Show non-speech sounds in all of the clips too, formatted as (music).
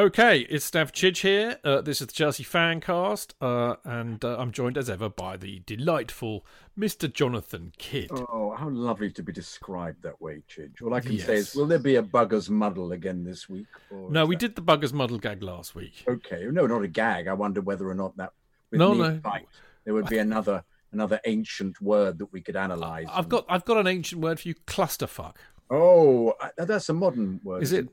Okay, it's Stamford Chidge here. Uh, this is the Chelsea Fancast, uh, and uh, I'm joined as ever by the delightful Mr. Jonathan Kydd. Oh, how lovely to be described that way, Chidge. All I can Yes. say is, will there be a bugger's muddle again this week? or No, we that- did the Buggers Muddle gag last week. Okay, no, not a gag. I wonder whether or not that. With No, no. Right, there would be another another ancient word that we could analyze. I've got I've got an ancient word for you, clusterfuck. Oh, that's a modern word. Is it?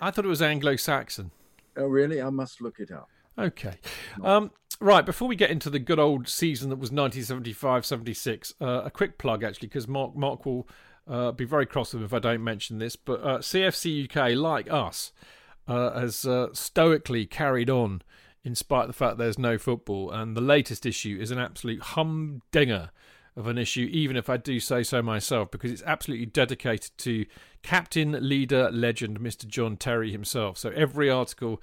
I thought it was Anglo-Saxon. Oh, really? I must look it up. Okay. Um, right, before we get into the good old season that was 1975-76, uh, a quick plug actually, because Mark Mark will uh, be very cross with me if I don't mention this. But uh, CFC UK, like us, uh, has uh, stoically carried on in spite of the fact there's no football. And the latest issue is an absolute humdinger of an issue, even if I do say so myself, because it's absolutely dedicated to captain, leader, legend, Mr. John Terry himself. So every article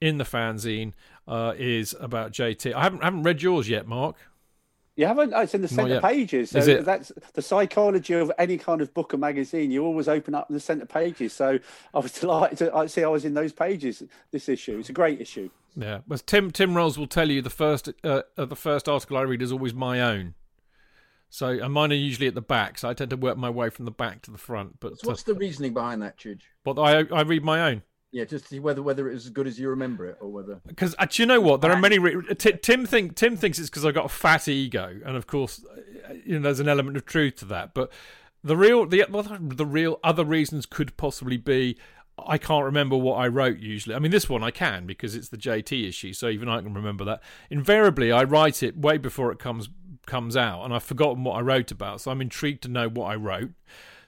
in the fanzine uh, is about JT. I haven't haven't read yours yet, Mark. You haven't? Oh, it's in the centre pages. So Is it? that's the psychology of any kind of book or magazine. You always open up the centre pages. So I was (laughs) delighted to I see I was in those pages this issue. It's a great issue. Yeah, but Tim Tim Rolls will tell you the first uh, uh, the first article I read is always my own. So and mine are usually at the back, so I tend to work my way from the back to the front. But So what's the reasoning behind that, Chidge? but I I read my own. Yeah, just to see whether whether it's as good as you remember it or whether. Because uh, do you know what? There are many. Re- Ti- Tim think Tim thinks it's because I've got a fat ego, and of course, uh, you know, there's an element of truth to that. But the real, the the real other reasons could possibly be I can't remember what I wrote. Usually, I mean, this one I can because it's the JT issue, so even I can remember that. Invariably, I write it way before it comes comes out, and I've forgotten what I wrote about. So I'm intrigued to know what I wrote.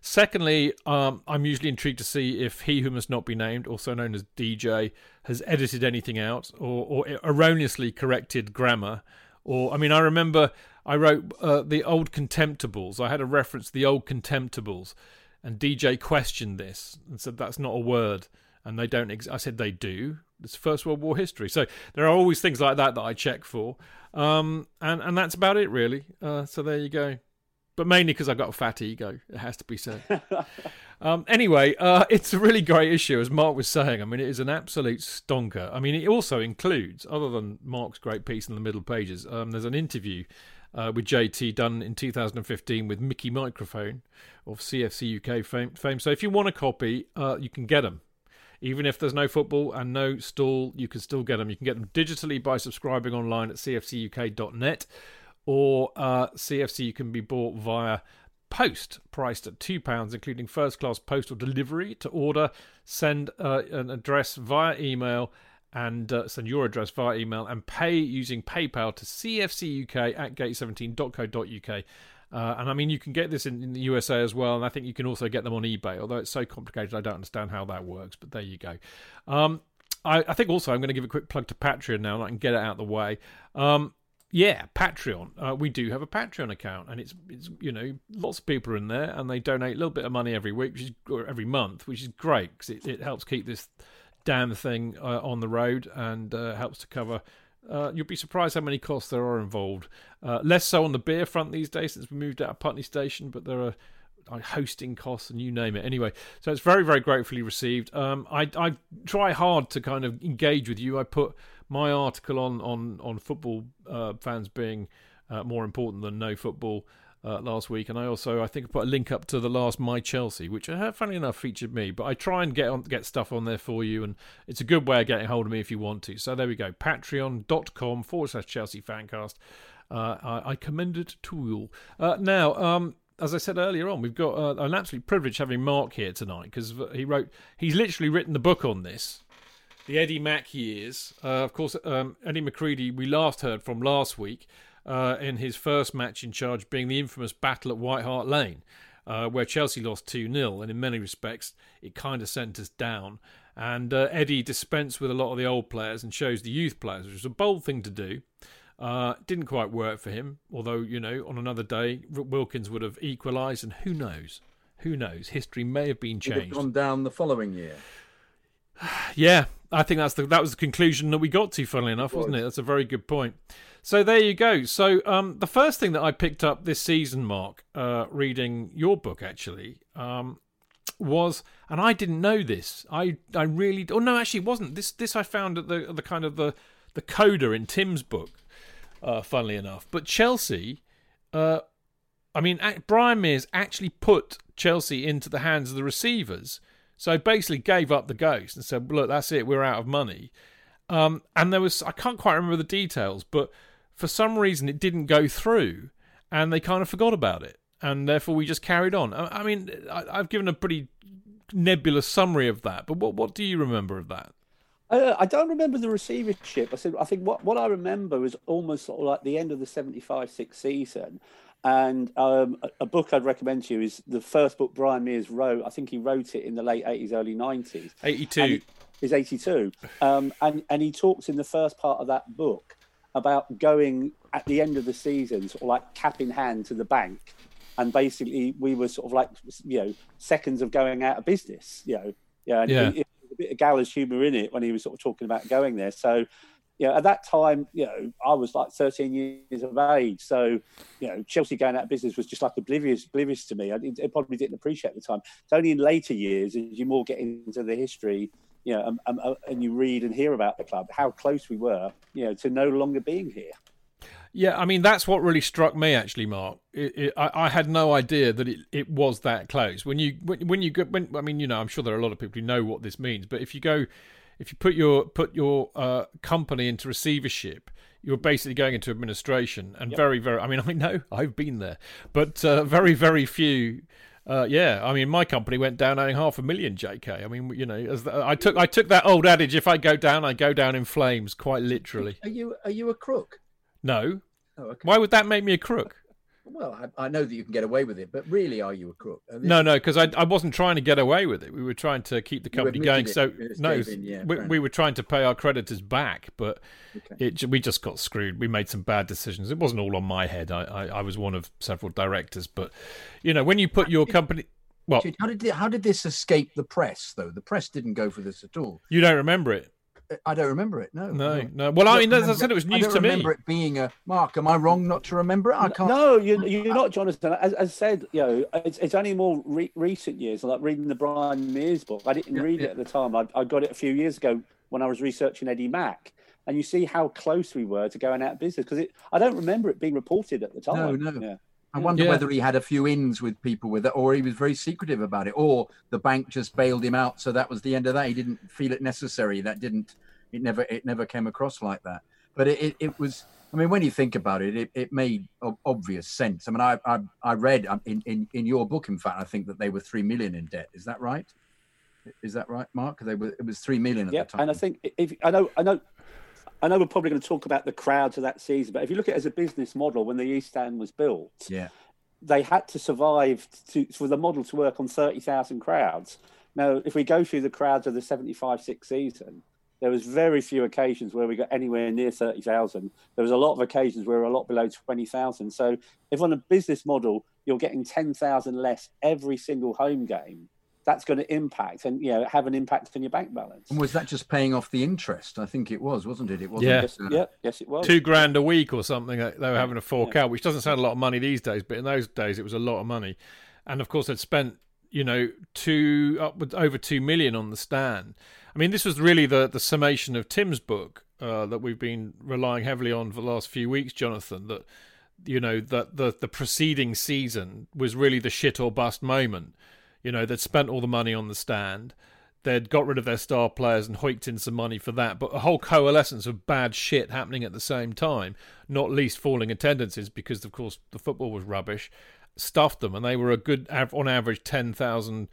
Secondly, um, I'm usually intrigued to see if he who must not be named, also known as DJ, has edited anything out or, or erroneously corrected grammar. Or, I mean, I remember I wrote uh, the old Contemptibles. I had a reference to the old Contemptibles, and DJ questioned this and said that's not a word, and they don't. Ex-. I said they do. It's First World War history. So there are always things like that that I check for, um, and and that's about it really. Uh, so there you go but mainly because I've got a fat ego. It has to be said. (laughs) um, anyway, uh, (laughs) it's a really great issue, as Mark was saying. I mean, it is an absolute stonker. I mean, it also includes, other than Mark's great piece in the middle pages, um, there's an interview uh, with JT done in 2015 with Mickey Microphone of CFC UK fame. fame. So if you want a copy, uh, you can get them. Even if there's no football and no stall, you can still get them. You can get them digitally by subscribing online at cfcuk.net or uh, CFC can be bought via post, priced at £2, including first class postal delivery. To order, send uh, an address via email and uh, send your address via email and pay using PayPal to cfcuk at gate17.co.uk. Uh, and I mean, you can get this in, in the USA as well, and I think you can also get them on eBay. Although it's so complicated, I don't understand how that works. But there you go. Um, I, I think also I'm going to give a quick plug to Patreon now, and I can get it out of the way. Um, yeah, Patreon. Uh, we do have a Patreon account, and it's it's you know lots of people are in there, and they donate a little bit of money every week, which is or every month, which is great because it, it helps keep this damn thing uh, on the road and uh, helps to cover. Uh, you'll be surprised how many costs there are involved. Uh, less so on the beer front these days since we moved out of Putney Station, but there are hosting costs and you name it. Anyway, so it's very, very gratefully received. Um, I, I try hard to kind of engage with you. I put my article on on on football uh, fans being uh, more important than no football uh, last week, and I also I think I put a link up to the last My Chelsea, which uh, funny enough featured me. But I try and get on get stuff on there for you, and it's a good way of getting hold of me if you want to. So there we go, Patreon.com forward slash Chelsea Fancast. Uh, I, I commend it to you. Uh, now, um, as I said earlier on, we've got uh, an absolute privilege having Mark here tonight because he wrote, he's literally written the book on this. The Eddie Mack years. Uh, of course, um, Eddie McCreadie, we last heard from last week uh, in his first match in charge, being the infamous battle at White Hart Lane, uh, where Chelsea lost 2 0. And in many respects, it kind of sent us down. And uh, Eddie dispensed with a lot of the old players and chose the youth players, which was a bold thing to do. Uh, didn't quite work for him, although, you know, on another day, Wilkins would have equalised, and who knows? Who knows? History may have been Would have changed. gone down the following year. (sighs) Yeah, I think that's the that was the conclusion that we got to. Funnily enough, wasn't it? That's a very good point. So there you go. So um, the first thing that I picked up this season, Mark, uh, reading your book actually, um, was, and I didn't know this. I I really. Oh no, actually, it wasn't. This this I found at the the kind of the the coda in Tim's book. Uh, funnily enough, but Chelsea. Uh, I mean, Brian Mears actually put Chelsea into the hands of the receivers. So basically gave up the ghost and said, "Look, that's it. We're out of money." Um, and there was I can't quite remember the details, but for some reason it didn't go through, and they kind of forgot about it, and therefore we just carried on. I, I mean, I, I've given a pretty nebulous summary of that, but what what do you remember of that? Uh, I don't remember the receivership. I said I think what, what I remember was almost sort of like the end of the 75-6 season. And um, a, a, book I'd recommend to you is the first book Brian Mears wrote. I think he wrote it in the late 80s, early 90s. 82. Is 82. Um, and, and he talks in the first part of that book about going at the end of the season, sort of like cap in hand to the bank. And basically, we were sort of like, you know, seconds of going out of business, you know. Yeah. yeah. It, a bit of gallows humour in it when he was sort of talking about going there. So, you know, at that time, you know, I was like 13 years of age. So, you know, Chelsea going out of business was just like oblivious, oblivious to me. I, I probably didn't appreciate the time. It's only in later years, as you more get into the history, you know, and, and, and you read and hear about the club, how close we were, you know, to no longer being here. Yeah, I mean that's what really struck me actually, Mark. It, it, I, I, had no idea that it, it was that close. When you when, when you go, when I mean, you know, I'm sure there are a lot of people who know what this means, but if you go if you put your put your uh, company into receivership, you're basically going into administration. And yep. very, very, I mean, (laughs) I know I've been there, but uh, very, very few. Uh, yeah, I mean, my company went down owing half a million. Jk, I mean, you know, as the, I took I took that old adage: if I go down, I go down in flames. Quite literally. Are you are you a crook? No. Oh, okay. Why would that make me a crook? Well, I, I, know that you can get away with it, but really, are you a crook? No, no, because I, I wasn't trying to get away with it. We were trying to keep the company going. It. So no, yeah, we, we, were trying to pay our creditors back, but okay. it we just got screwed. We made some bad decisions. It wasn't all on my head. I, I, I was one of several directors, but you know, when you put your company. Well, how did how did this escape the press though? The press didn't go for this at all. You don't remember it? I don't remember it. No, no, no. Well, I, mean, as I said, it was news to me. I remember it being a Mark. Am I wrong not to remember it? I can't. No, you're, you're not, Jonathan. As, as I said, you know, it's, it's only more re- recent years, like reading the Brian Mears book. I didn't yeah, read yeah. it at the time. I, I got it a few years ago when I was researching Eddie Mack, and you see how close we were to going out of business because I don't remember it being reported at the time. No, no. Yeah. I wonder yeah. whether he had a few ins with people with it, or he was very secretive about it, or the bank just bailed him out, so that was the end of that. He didn't feel it necessary. That didn't it never it never came across like that. But it, it, it was. I mean, when you think about it, it, it made obvious sense. I mean, I, I, I read um, in, in, in your book, in fact, I think that they were three million in debt. Is that right? Is that right, Mark? They were. It was three million at the time. and I think if I know, I know, I know, we're probably going to talk about the crowds of that season. But if you look at it as a business model, when the East End was built, yeah, they had to survive to, for the model to work on thirty thousand crowds. Now, if we go through the crowds of the 75-6 season, there was very few occasions where we got anywhere near 30,000. There was a lot of occasions where we were a lot below 20,000. So if on a business model, you're getting 10,000 less every single home game, that's going to impact and you know have an impact on your bank balance. And was that just paying off the interest? I think it was, wasn't it? It wasn't. Yeah, yes, yeah, yes, it was. Two grand a week or something. They were having to fork yeah. out, which doesn't sound a lot of money these days, but in those days it was a lot of money. And of course, they'd spent you know two upwards over two million on the stand. I mean, this was really the the summation of Tim's book uh, that we've been relying heavily on for the last few weeks, Jonathan. That you know that the the preceding season was really the shit or bust moment. You know, they'd spent all the money on the stand. They'd got rid of their star players and hoiked in some money for that, but a whole coalescence of bad shit happening at the same time, not least falling attendances because, of course, the football was rubbish, stuffed them, and they were a good, on average, 10,000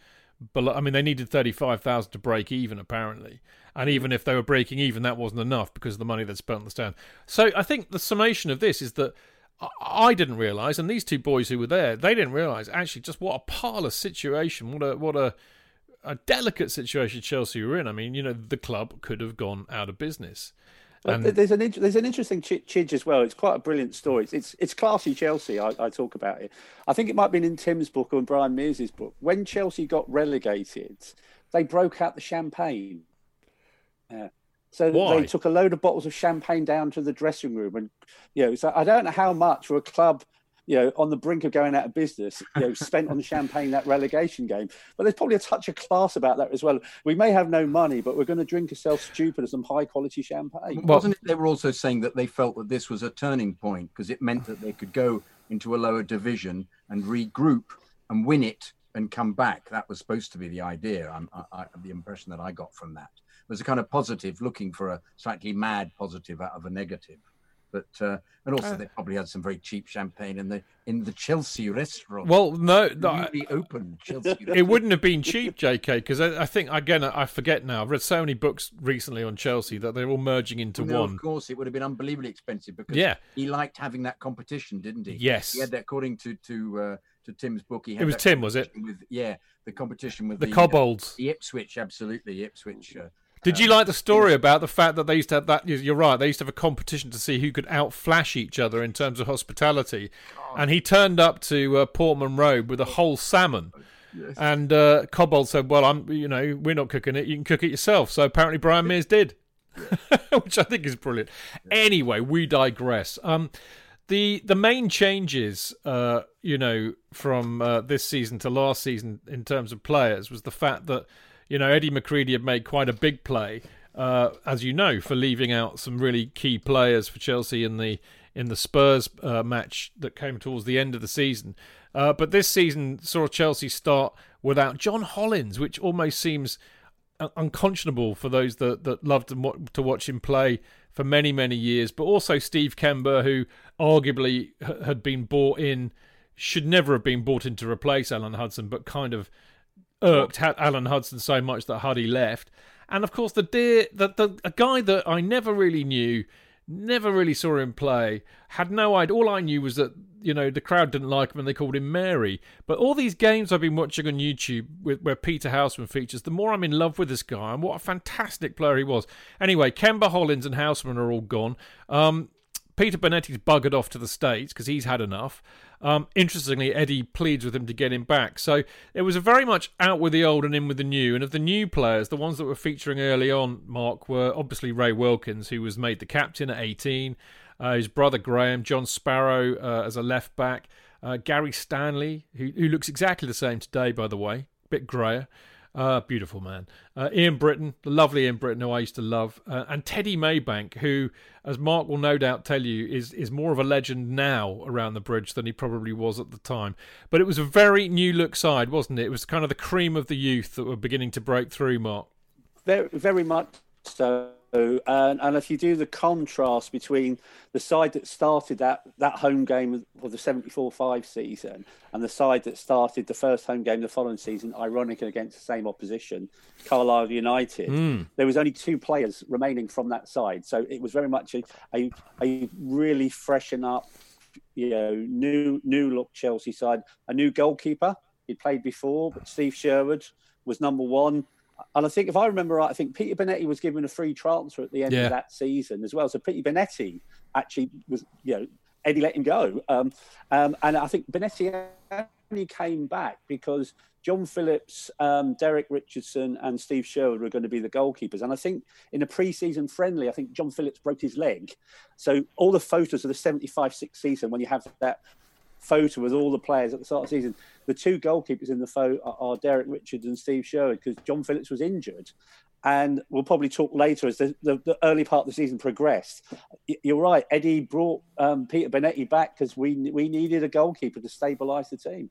below. I mean, they needed thirty-five thousand to break even, apparently. And even if they were breaking even, that wasn't enough because of the money they'd spent on the stand. So I think the summation of this is that I didn't realise, and these two boys who were there, they didn't realise actually just what a parlous situation, what a what a a delicate situation Chelsea were in. I mean, you know, the club could have gone out of business. And... There's an there's an interesting chidge as well. It's quite a brilliant story. It's it's, it's classy Chelsea. I, I, talk about it. I think it might have been in Tim's book or in Brian Mears' book. When Chelsea got relegated, they broke out the champagne. Yeah. So Why? they took a load of bottles of champagne down to the dressing room, and you know, so I don't know how much for a club you know, on the brink of going out of business, you know, spent on champagne that relegation game. But there's probably a touch of class about that as well. We may have no money, but we're going to drink ourselves stupid of some high quality champagne. Well, Wasn't it? They were also saying that they felt that this was a turning point because it meant that they could go into a lower division and regroup and win it and come back. That was supposed to be the idea. I, I, the impression that I got from that it was a kind of positive, looking for a slightly mad positive out of a negative. But uh, and also uh, they probably had some very cheap champagne in the in the Chelsea restaurant. Well, no, no open Chelsea. (laughs) it wouldn't have been cheap, J.K. Because I, I, think again I forget now. I've read so many books recently on Chelsea that they're all merging into no, one. Of course, it would have been unbelievably expensive because yeah. he liked having that competition, didn't he? Yes, he had that according to to. Uh, to Tim's book. He it was Tim, was it? With yeah, the competition with the, the Cobbolds, uh, the Ipswich, absolutely Ipswich. Uh, did you like the story about the fact that they used to have that? You're right. They used to have a competition to see who could outflash each other in terms of hospitality. And he turned up to uh, Portman Road with a whole salmon. Yes. And uh, Cobbold said, "Well, I'm, you know, we're not cooking it. You can cook it yourself." So apparently, Brian Mears did, (laughs) which I think is brilliant. Anyway, we digress. Um, the the main changes, uh, you know, from uh, this season to last season in terms of players was the fact that you know, Eddie McCreadie had made quite a big play, uh, as you know, for leaving out some really key players for Chelsea in the in the Spurs uh, match that came towards the end of the season. Uh, but this season saw Chelsea start without John Hollins, which almost seems unconscionable for those that, that loved to watch him play for many, many years. But also Steve Kember, who arguably had been bought in, should never have been bought in to replace Alan Hudson, but kind of irked Alan Hudson so much that Huddy left. And of course, the dear, the, the a guy that I never really knew, never really saw him play, had no idea. All I knew was that you know the crowd didn't like him and they called him Mary. But all these games I've been watching on YouTube with, where Peter Houseman features, the more I'm in love with this guy and what a fantastic player he was. Anyway, Kember Hollins and Houseman are all gone. Um, Peter Bonetti's buggered off to the States because he's had enough. Um, interestingly, Eddie pleads with him to get him back. So it was very much out with the old and in with the new. And of the new players, the ones that were featuring early on, Mark, were obviously Ray Wilkins, who was made the captain at 18, uh, his brother Graham, John Sparrow uh, as a left back, uh, Gary Stanley, who, who looks exactly the same today, by the way, a bit greyer. Uh, beautiful man. Uh, Ian Britton, the lovely Ian Britton, who I used to love, uh, and Teddy Maybank, who, as Mark will no doubt tell you, is is more of a legend now around the bridge than he probably was at the time. But it was a very new look side, wasn't it? It was kind of the cream of the youth that were beginning to break through. Mark, very, very much so. And, and if you do the contrast between the side that started that, that home game for the 74 5 season and the side that started the first home game the following season, ironically against the same opposition, Carlisle United, mm. there was only two players remaining from that side. So it was very much a, a, a really freshen up, you know, new new look Chelsea side, a new goalkeeper. He'd played before, but Steve Sherwood was number one. And I think, if I remember right, I think Peter Bonetti was given a free transfer at the end yeah. of that season as well. So Peter Bonetti actually was, you know, Eddie let him go. Um, um, and I think Bonetti only came back because John Phillips, um, Derek Richardson, and Steve Sherwood were going to be the goalkeepers. And I think in a pre-season friendly, I think John Phillips broke his leg. So all the photos of the 75-6 season, when you have that photo with all the players at the start of the season. The two goalkeepers in the photo are, are Derek Richards and Steve Sherwood because John Phillips was injured. And we'll probably talk later as the, the, the, early part of the season progressed. You're right. Eddie brought um, Peter Bonetti back because we we needed a goalkeeper to stabilise the team.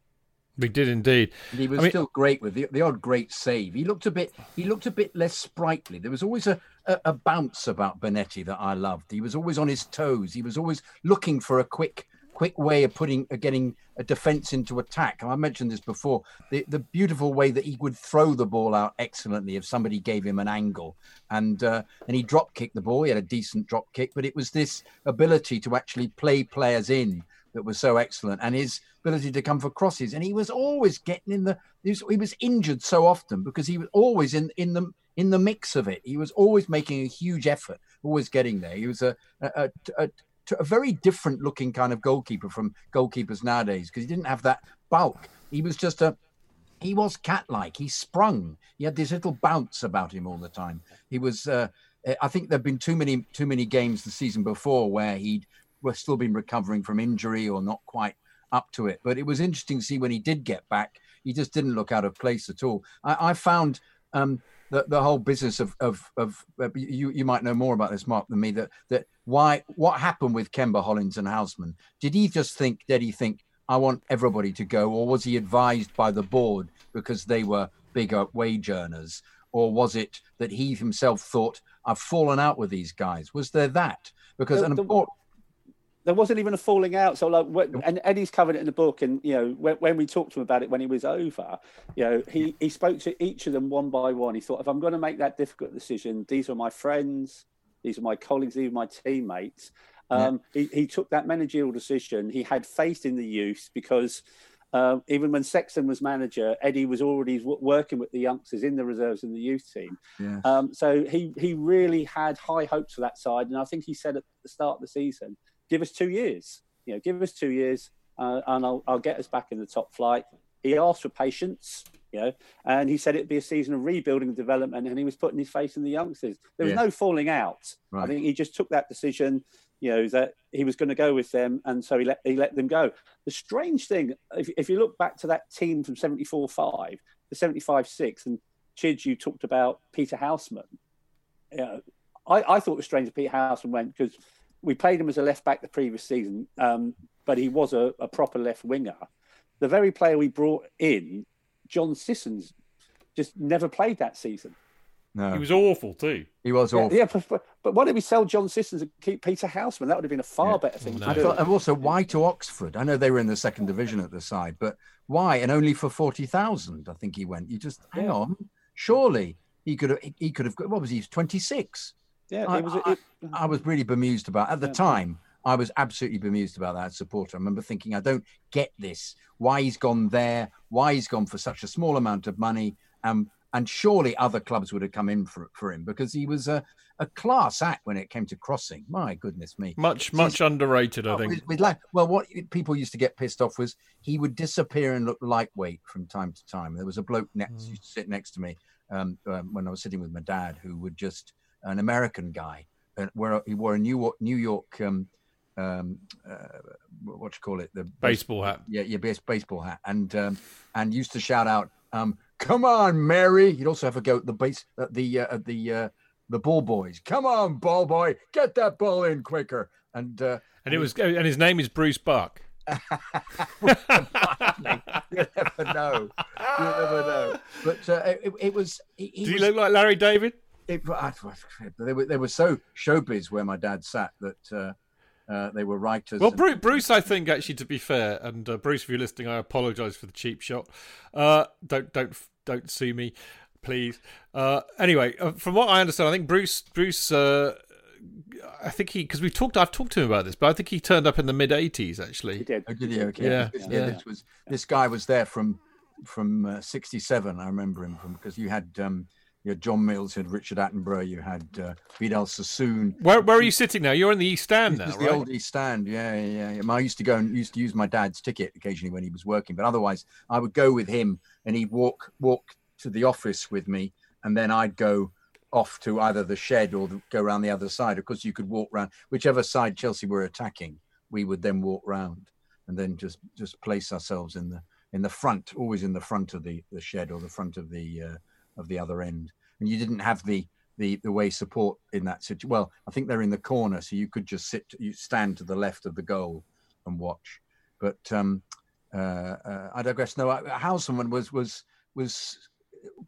We did indeed. And he was I mean, still great with the, the odd great save. He looked a bit he looked a bit less sprightly. There was always a, a, a bounce about Bonetti that I loved. He was always on his toes. He was always looking for a quick quick way of putting uh, getting a defense into attack. And I mentioned this before. The the beautiful way that he would throw the ball out excellently if somebody gave him an angle, and uh, and he drop kicked the ball. He had a decent drop kick, but it was this ability to actually play players in that was so excellent, and his ability to come for crosses. And he was always getting in the. He was, he was injured so often because he was always in in the in the mix of it. He was always making a huge effort, always getting there. He was a, a, a, a very different looking kind of goalkeeper from goalkeepers nowadays because he didn't have that bulk. He was just a he was cat like. He sprung. He had this little bounce about him all the time. He was. Uh, I think there've been too many too many games the season before where he'd was still been recovering from injury or not quite up to it. But it was interesting to see when he did get back, he just didn't look out of place at all. I, I found um, the, the whole business of, of, of uh, you, you might know more about this, Mark, than me, that, that why, what happened with Kember Hollins and Houseman? Did he just think, did he think, I want everybody to go, or was he advised by the board because they were bigger wage earners? Or was it that he himself thought, I've fallen out with these guys? Was there that? Because, The- and the- there wasn't even a falling out. So like, when, and Eddie's covered it in the book, and you know, when, when we talked to him about it when he was over, you know, he he spoke to each of them one by one. He thought, if I'm going to make that difficult decision, these are my friends, these are my colleagues, these are my teammates. Um, he, he took that managerial decision. He had faith in the youth because um, even when Sexton was manager, Eddie was already w- working with the youngsters in the reserves and the youth team. yeah. Um, so he he really had high hopes for that side, and I think he said at the start of the season, "Give us two years, you know, give us two years, uh, and I'll I'll get us back in the top flight." He asked for patience, you know, and he said it'd be a season of rebuilding and development, and he was putting his faith in the youngsters. There was Yeah. no falling out. I think he just took that decision, you know, that he was going to go with them, and so he let he let them go. The strange thing, if, if you look back to that team from 74 5 to 75 6, and Chidge, you talked about Peter Houseman. Yeah, I, I thought it was strange that Peter Houseman went because we played him as a left back the previous season, um, but he was a, a proper left winger. The very player we brought in, John Sissons, just never played that season. No, He was awful too. he was Yeah, awful. yeah but, but, but why did we sell John Sissons and keep Peter Houseman? That would have been a far Yeah. better thing No. to I do. thought, and also, why to Oxford? I know they were in the second division at the side, but why? And only for forty thousand, I think he went. You just hang Yeah. on. Surely he could have. He could have. What was he? Twenty six. Yeah, I- it was. I- it, I was really bemused about. At the Yeah. time, I was absolutely bemused about that supporter. I remember thinking, I don't get this. Why he's gone there? Why he's gone for such a small amount of money? Um, and surely other clubs would have come in for for him because he was a, a class act when it came to crossing. My goodness me. Much, much underrated, I think. with, with like, well, what people used to get pissed off was he would disappear and look lightweight from time to time. There was a bloke next, Mm. used to sit next to me um, um, when I was sitting with my dad, who would just an American guy, where he wore a New York, New York, um, um, uh, what you call it, the Baseball hat. yeah, yeah, base, baseball hat, and um, and used to shout out, um, "Come on, Mary!" He'd also have a go at the base, at the uh, at the uh, the ball boys. Come on, ball boy, get that ball in quicker. And uh, And it was, and his name is Bruce Buck. (laughs) you never know, you never know. But uh, it, it was. He, he Did he was- look like Larry David? It, I, they were they were so showbiz where my dad sat that uh, uh, they were writers. Well, and- Bruce, Bruce, I think actually, to be fair, and uh, Bruce, if you're listening, I apologise for the cheap shot. Uh, don't don't don't sue me, please. Uh, anyway, uh, from what I understand, I think Bruce Bruce. Uh, I think he because we've talked. I've talked to him about this, but I think he turned up in the mid '80s. he Actually, did. Oh, did he? Okay. Yeah, This, yeah. This was this guy was there from from uh, '67. I remember him from because you had um, you had John Mills, you had Richard Attenborough, you had uh, Vidal Sassoon. where where are you sitting now? You're in the East Stand now, was the old East Stand. Yeah, yeah, yeah. I used to go and used to use my dad's ticket occasionally when he was working, but otherwise I would go with him and he'd walk walk to the office with me, and then I'd go off to either the shed or the, go around the other side. Of course, you could walk round whichever side Chelsea were attacking. We would then walk round and then just just place ourselves in the in the front, always in the front of the the shed or the front of the uh, of the other end. And you didn't have the the the way support in that situation. Well, I think they're in the corner, so you could just sit, you stand to the left of the goal and watch. But um, uh, uh, I digress. No, uh, Houseman was was was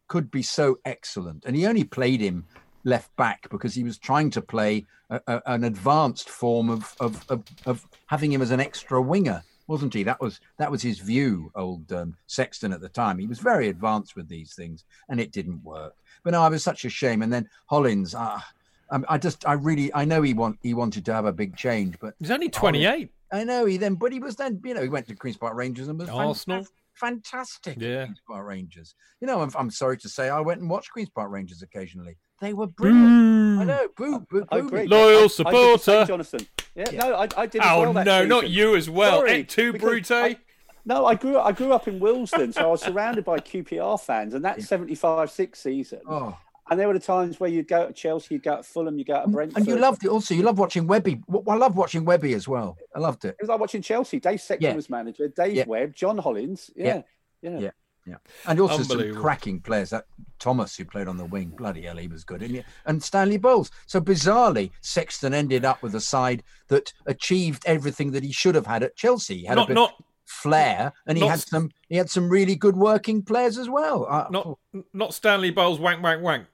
could be so excellent, and he only played him left back because he was trying to play a, a, an advanced form of, of of of having him as an extra winger, wasn't he? That was that was his view, old um, Sexton at the time. He was very advanced with these things, and it didn't work. But no, I was such a shame. And then Hollins, ah, um, I just, I really, I know he want he wanted to have a big change, but He's only 28. I know he then, but he was then, you know, he went to Queens Park Rangers and was Arsenal. fantastic, fantastic. Yeah. Queens Park Rangers. You know, I'm, I'm sorry to say, I went and watched Queens Park Rangers occasionally. They were brilliant. I know, boo, boo, I boo agree. me. Loyal I- I did supporter. Jonathan. Yeah, Yeah. no, I, I did. Oh well that no, not you as well. Sorry, Et tu, Brute. I- No, I grew up. I grew up in Willesden, so I was surrounded by QPR fans, and that 75-6 season. Oh, And there were the times where you'd go to Chelsea, you'd go to Fulham, you go to Brentford. And you loved it also. You love watching Webby. I love watching Webby as well. I loved it. It was like watching Chelsea. Dave Sexton Yeah. was manager. Dave Yeah. Webb, John Hollins. Yeah. Yeah. Yeah. Yeah, and also some cracking players. That Thomas, who played on the wing, bloody hell, he was good. And, and Stanley Bowles. So bizarrely, Sexton ended up with a side that achieved everything that he should have had at Chelsea. He had a bit not of flair, and he not- had some. He had some really good working players as well. Uh, not not Stanley Bowles wank wank wank.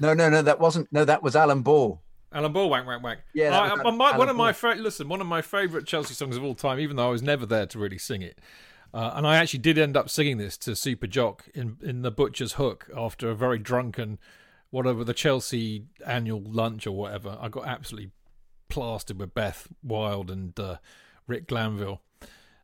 no, no, no, that wasn't. No, that was Alan Ball. Alan Ball, wank, wank, wank. Yeah, I, I- my- Alan one of my fa- listen, one of my favourite Chelsea songs of all time. Even though I was never there to really sing it, uh, and I actually did end up singing this to Super Jock in in the Butcher's Hook after a very drunken, whatever the Chelsea annual lunch or whatever. I got absolutely plastered with Beth Wild and uh, Rick Glanville,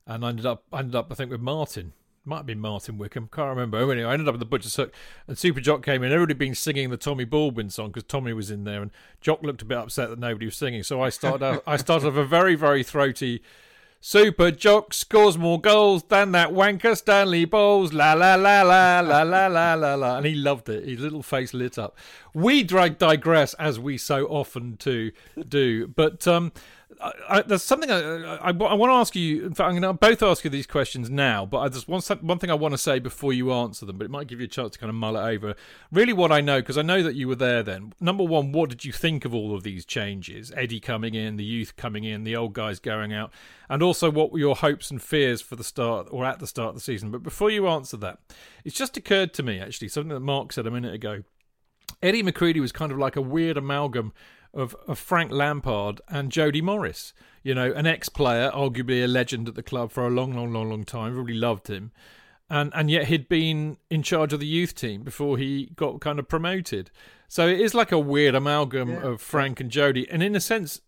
and I ended up I ended up I think with Martin. Might have been Martin Wickham, can't remember. Anyway, I ended up at the Butcher's Hook, and Super Jock came in. Everybody had been singing the Tommy Baldwin song because Tommy was in there, and Jock looked a bit upset that nobody was singing. So I started, out, (laughs) I started off a very, very throaty. Super Jock scores more goals than that wanker Stanley Bowles. La la la la la la la la la, and he loved it. His little face lit up. We drag digress as we so often to do, but um, I, I, there's something I, I, want to ask you. In fact, I'm going to both ask you these questions now, but I just one one thing I want to say before you answer them, but it might give you a chance to kind of mull it over. Really, what I know because I know that you were there then. Number one, what did you think of all of these changes? Eddie coming in, the youth coming in, the old guys going out, and also what were your hopes and fears for the start or at the start of the season? But before you answer that, it's just occurred to me actually something that Mark said a minute ago. Eddie McCreadie was kind of like a weird amalgam of, of Frank Lampard and Jody Morris. You know, an ex player, arguably a legend at the club for a long, long, long, long time. Really loved him. And and yet he'd been in charge of the youth team before he got kind of promoted. So it is like a weird amalgam Yeah. of Frank and Jody. And in a sense,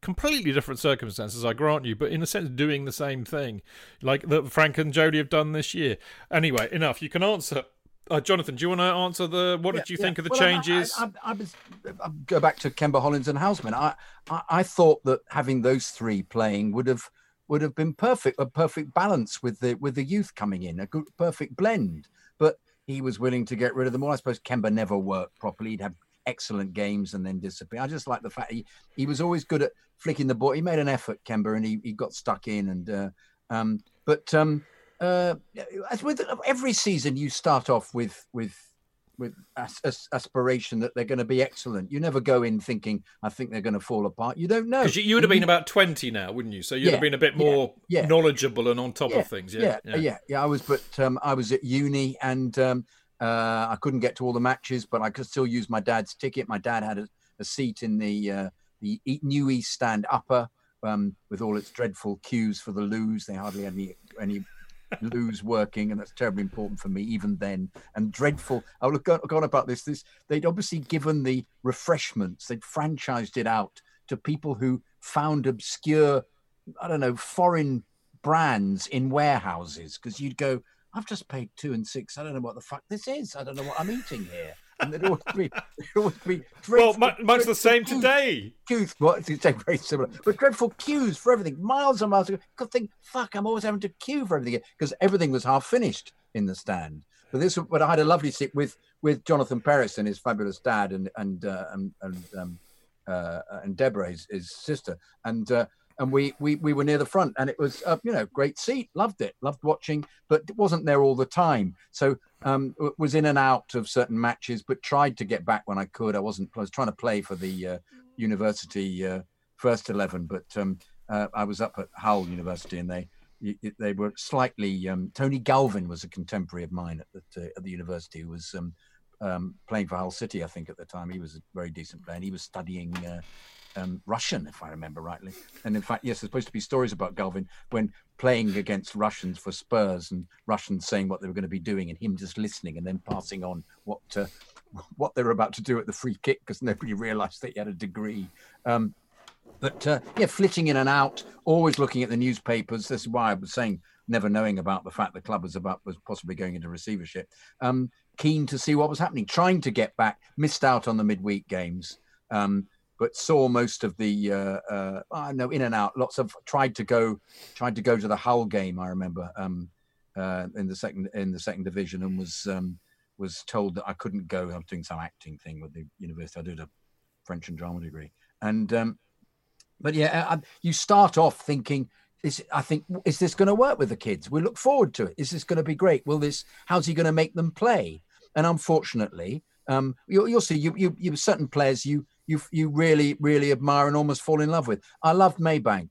completely different circumstances, I grant you, but in a sense doing the same thing. Like that Frank and Jody have done this year. Anyway, enough. You can answer uh, Jonathan, do you want to answer the? What did you Yeah, think of the well, changes? I, I, I was I go back to Kember Hollins and Houseman. I, I I thought that having those three playing would have would have been perfect, a perfect balance with the with the youth coming in, a good perfect blend. But he was willing to get rid of them all. I suppose Kember never worked properly. He'd have excellent games and then disappear. I just like the fact he he was always good at flicking the ball. He made an effort, Kember, and he, he got stuck in. And uh, um, but um, uh, as with every season, you start off with with with as, as, aspiration that they're going to be excellent. You never go in thinking, I think they're going to fall apart. You don't know. You, you would have been about twenty now, wouldn't you? So you'd Yeah, have been a bit more yeah. knowledgeable and on top yeah, of things. Yeah, yeah, yeah, yeah. I was, but um, I was at uni and um, uh, I couldn't get to all the matches, but I could still use my dad's ticket. My dad had a, a seat in the uh, the new East Stand upper um, with all its dreadful queues for the loos. They hardly had any any loos working, and that's terribly important for me even then. And dreadful. I would have gone about this. This they'd obviously given the refreshments. They'd franchised it out to people who found obscure, I don't know, foreign brands in warehouses because you'd go, I've just paid two and six. I don't know what the fuck this is. I don't know what I'm eating here. And there'd always be, there'd always be Well, dreadful, mu- much the same queues- today. What you say, very similar, but dreadful queues for everything, miles and miles. I could think, fuck, I'm always having to queue for everything because everything was half finished in the stand. But this, but I had a lovely sit with with Jonathan Paris and his fabulous dad and and uh, and and, um, uh, and Deborah, his, his sister, and uh, and we, we we were near the front, and it was uh, you know great seat, loved it, loved watching, but it wasn't there all the time. So um, was in and out of certain matches, but tried to get back when I could. I wasn't. I was trying to play for the uh, university uh, first eleven, but um, uh, I was up at Hull University, and they they were slightly. Um, Tony Galvin was a contemporary of mine at the at the university, who was um, um, playing for Hull City, I think, at the time. He was a very decent player, and he was studying. Uh, um, Russian, if I remember rightly. And in fact, yes, there's supposed to be stories about Galvin when playing against Russians for Spurs and Russians saying what they were going to be doing and him just listening and then passing on what uh, (laughs) what they were about to do at the free kick because nobody realised that he had a degree. Um, but uh, yeah, flitting in and out, always looking at the newspapers. This is why I was saying never knowing about the fact the club was about was possibly going into receivership. Um, keen to see what was happening, trying to get back, missed out on the midweek games. Um, but saw most of the uh, uh, I know in and out. Lots of tried to go, tried to go to the Hull game. I remember um, uh, in the second in the second division and was um, was told that I couldn't go. I was doing some acting thing with the university. I did a French and drama degree, and um, but yeah, I, you start off thinking. Is, I think is this going to work with the kids? We look forward to it. Is this going to be great? Will this? How's he going to make them play? And unfortunately, um, you'll, you'll see you, you you certain players you you you really really admire and almost fall in love with. I loved Maybank.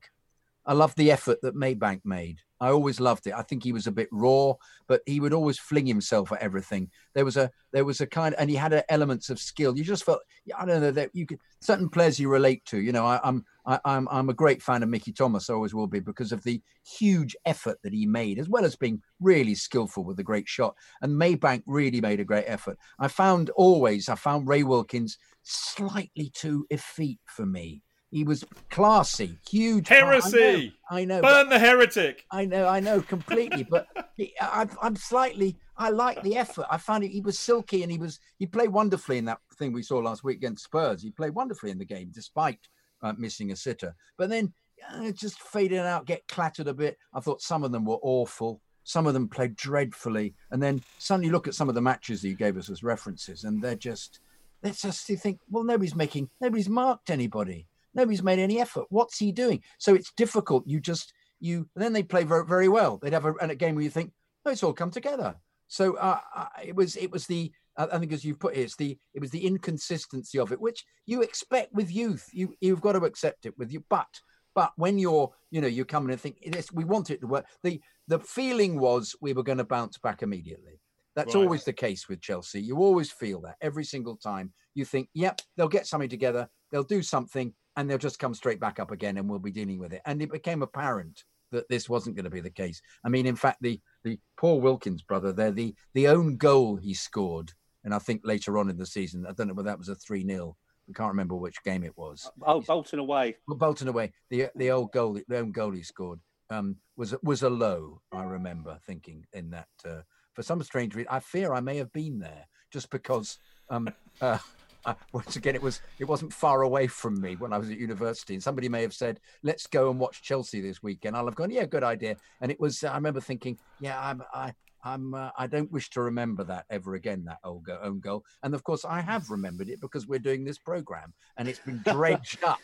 I loved the effort that Maybank made. I always loved it. I think he was a bit raw, but he would always fling himself at everything. There was a there was a kind, and he had a, elements of skill. You just felt, I don't know that you could certain players you relate to. You know, I, I'm I, I'm I'm a great fan of Mickey Thomas. I always will be because of the huge effort that he made, as well as being really skillful with a great shot. And Maybank really made a great effort. I found always I found Ray Wilkins slightly too effete for me. He was classy, huge. Heresy. I know. I know Burn the heretic. I know. I know completely. but (laughs) he, I, I'm slightly. I like the effort. I found it. He was silky and he was. He played wonderfully in that thing we saw last week against Spurs. He played wonderfully in the game despite uh, missing a sitter. But then uh, just faded out, get clattered a bit. I thought some of them were awful. Some of them played dreadfully. And then suddenly look at some of the matches that you gave us as references, and they're just. Let's just think. Well, nobody's making. Nobody's marked anybody. Nobody's made any effort. What's he doing? So it's difficult. You just you. then they play very, very well. They'd have a, a game where you think, oh, it's all come together. So uh, it was it was the I think as you've put it, it's the it was the inconsistency of it, which you expect with youth. You you've got to accept it with you, but but when you're you know you come in and think this, we want it to work. The the feeling was we were going to bounce back immediately. That's right. always the case with Chelsea. You always feel that every single time. You think, yep, they'll get something together, they'll do something, and they'll just come straight back up again and we'll be dealing with it. And it became apparent that this wasn't going to be the case. I mean, in fact, the the Paul Wilkins brother there, the the own goal he scored, and I think later on in the season, I don't know whether that was a 3 0. I can't remember which game it was. Oh, Bolton away. Well, Bolton away. The the old goal, the own goal he scored um, was was a low. I remember thinking in that. Uh, for some strange reason, I fear I may have been there just because um, uh, uh, once again, it was it wasn't far away from me when I was at university, and somebody may have said, "Let's go and watch Chelsea this weekend." I'll have gone, "Yeah, good idea." And it was. I remember thinking, "Yeah, I'm, I, I'm, uh, I don't wish to remember that ever again. That old go, own goal." And of course, I have remembered it because we're doing this program, and it's been dredged up.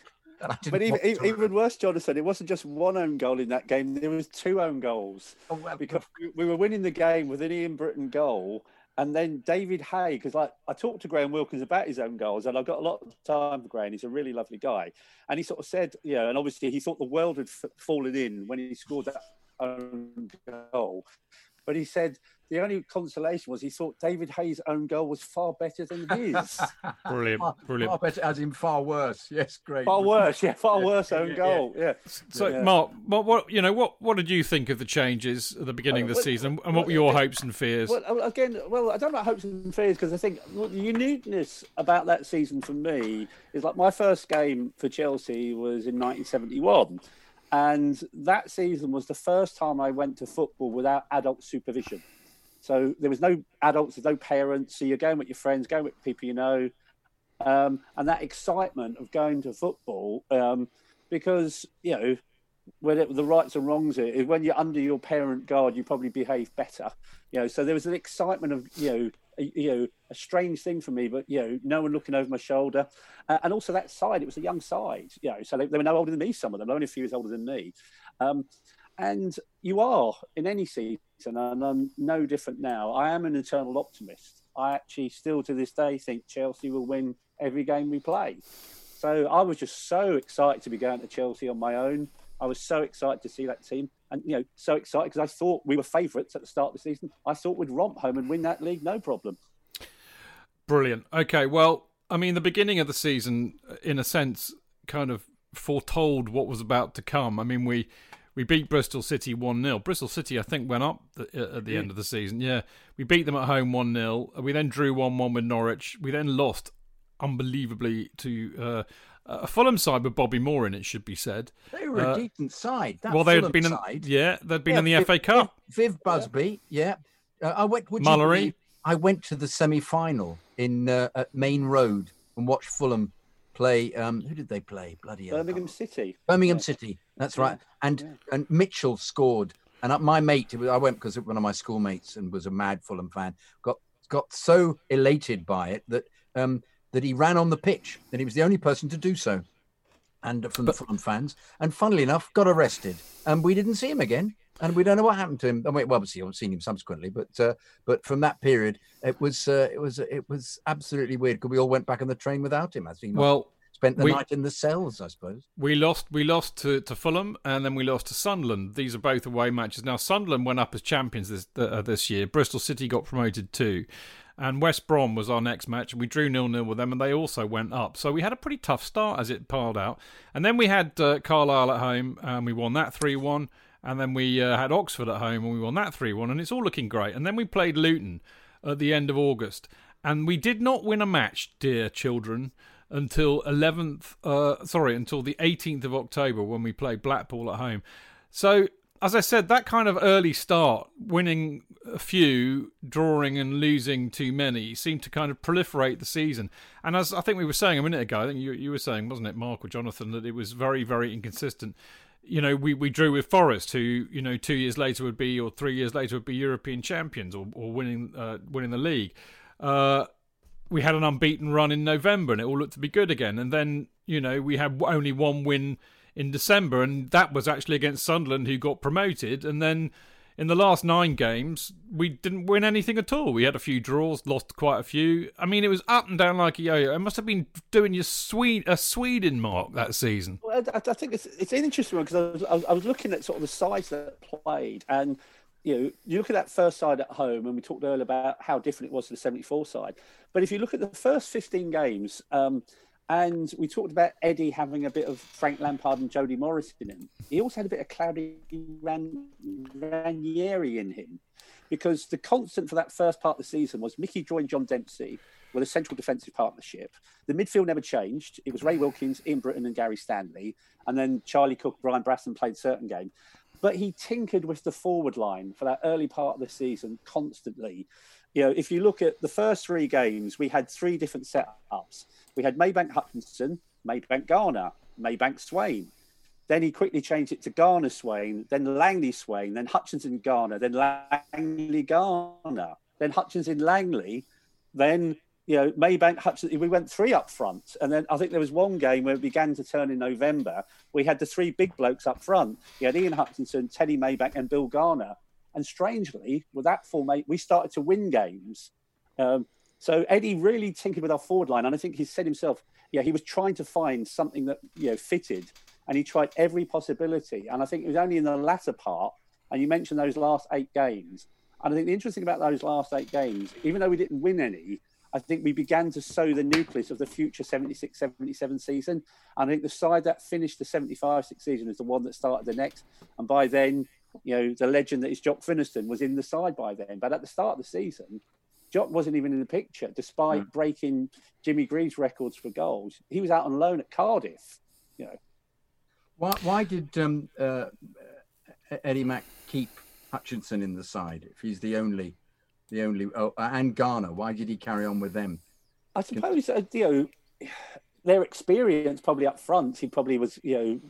But even, even worse, Jonathan, it wasn't just one own goal in that game. There was two own goals oh, well, because we were winning the game with an Ian Britton goal, and then David Hay, because like I talked to Graham Wilkins about his own goals, and I've got a lot of time for Graham. He's a really lovely guy, and he sort of said, you know, and obviously he thought the world had f- fallen in when he scored that own goal, but he said the only consolation was he thought David Hay's own goal was far better than his. (laughs) brilliant, brilliant. Far better, as in far worse. Yes, great. Far worse, yeah, far (laughs) yeah, worse own yeah, goal. Yeah. So, yeah. Mark, what, what, you know, what, what did you think of the changes at the beginning uh, of the well, season, and what were your hopes and fears? Well, again, well, I don't know about hopes and fears because I think well, the uniqueness about that season for me is like my first game for Chelsea was in 1971. And that season was the first time I went to football without adult supervision. So there was no adults, there's no parents. So you're going with your friends, going with people you know. Um, and that excitement of going to football, um, because, you know, when it, the rights and wrongs it, when you're under your parent guard, you probably behave better. You know, so there was an excitement of, you know, a, you know, a strange thing for me, but you know, no one looking over my shoulder, uh, and also that side, it was a young side, you know, so they, they, were no older than me. Some of them, only a few years older than me, um, and you are in any season, and I'm no different now. I am an eternal optimist. I actually still to this day think Chelsea will win every game we play. So I was just so excited to be going to Chelsea on my own. I was so excited to see that team, and you know, so excited because I thought we were favourites at the start of the season. I thought we'd romp home and win that league, no problem. Brilliant. Okay, well, I mean, the beginning of the season, uh, in a sense, kind of foretold what was about to come. I mean, we we beat Bristol City 1 0. Bristol City, I think, went up the, uh, at the end of the season. Yeah. We beat them at home 1 0. We then drew 1 1 with Norwich. We then lost unbelievably to uh, a Fulham side with Bobby Moore in it, should be said. They were uh, a decent side. That well, they had been, in, yeah, they'd been yeah, in the Viv, FA Cup. Viv, Viv Busby, yeah. yeah. Uh, I went. Mullery. I went to the semi-final in uh, at Maine Road and watched Fulham play. Um, who did they play? Bloody Birmingham City. Birmingham yeah. City. That's right. And yeah. and Mitchell scored. And my mate, I went because one of my schoolmates and was a mad Fulham fan, got got so elated by it that um, that he ran on the pitch, and he was the only person to do so, and from but, the Fulham fans. And funnily enough, got arrested, and we didn't see him again, and we don't know what happened to him. I mean, well, obviously, I've seen him subsequently, but uh, but from that period, it was uh, it was it was absolutely weird because we all went back on the train without him. I think. Well, spent the we, night in the cells, I suppose. We lost. We lost to, to Fulham, and then we lost to Sunderland. These are both away matches. Now Sunderland went up as champions this uh, this year. Bristol City got promoted too, and West Brom was our next match. And we drew nil nil with them, and they also went up. So we had a pretty tough start as it piled out. And then we had uh, Carlisle at home, and we won that three one. And then we uh, had Oxford at home, and we won that three one. And it's all looking great. And then we played Luton at the end of August, and we did not win a match, dear children until 11th, uh, sorry, until the 18th of October when we play Blackpool at home. So, as I said, that kind of early start, winning a few, drawing and losing too many, seemed to kind of proliferate the season. And as I think we were saying a minute ago, I think you, you were saying, wasn't it, Mark or Jonathan, that it was very, very inconsistent. You know, we, we drew with Forest, who you know two years later would be, or three years later would be European champions or, or winning uh, winning the league. Uh, we had an unbeaten run in November and it all looked to be good again. And then, you know, we had only one win in December, and that was actually against Sunderland, who got promoted. And then in the last nine games, we didn't win anything at all. We had a few draws, lost quite a few. I mean, it was up and down like a yo-yo. It must have been doing your Swede, a Sweden mark that season. Well, I, I think it's it's an interesting one because I was, I was looking at sort of the sides that played, and you know, you look at that first side at home, and we talked earlier about how different it was to the 74 side. But if you look at the first 15 games, um, and we talked about Eddie having a bit of Frank Lampard and Jody Morris in him, he also had a bit of Claudio Ran- Ranieri in him. Because the constant for that first part of the season was Mickey joined John Dempsey with a central defensive partnership. The midfield never changed. It was Ray Wilkins, Ian Britton, and Gary Stanley. And then Charlie Cooke, Brian Braston played certain games but he tinkered with the forward line for that early part of the season constantly. You know, if you look at the first three games, we had three different setups. We had Maybank Hutchinson, Maybank Garner, Maybank Swain. Then he quickly changed it to Garner Swain, then Langley Swain, then Hutchinson Garner, then Langley Garner, then Hutchinson Langley, then you know, Maybank, Hutchinson, we went three up front. And then I think there was one game where it began to turn in November. We had the three big blokes up front. You had Ian Hutchinson, Teddy Maybank, and Bill Garner. And strangely, with that format, we started to win games. Um, so Eddie really tinkered with our forward line. And I think he said himself, yeah, he was trying to find something that, you know, fitted. And he tried every possibility. And I think it was only in the latter part, and you mentioned those last eight games. And I think the interesting about those last eight games, even though we didn't win any, I think we began to sow the nucleus of the future 76 77 season. And I think the side that finished the 75 6 season is the one that started the next. And by then, you know, the legend that is Jock Finnieston was in the side by then. But at the start of the season, Jock wasn't even in the picture, despite mm. breaking Jimmy Greaves' records for goals. He was out on loan at Cardiff, you know. Why, why did um, uh, Eddie Mac keep Hutchinson in the side if he's the only the only oh, and Garner. Why did he carry on with them? I suppose uh, you know their experience probably up front. He probably was you know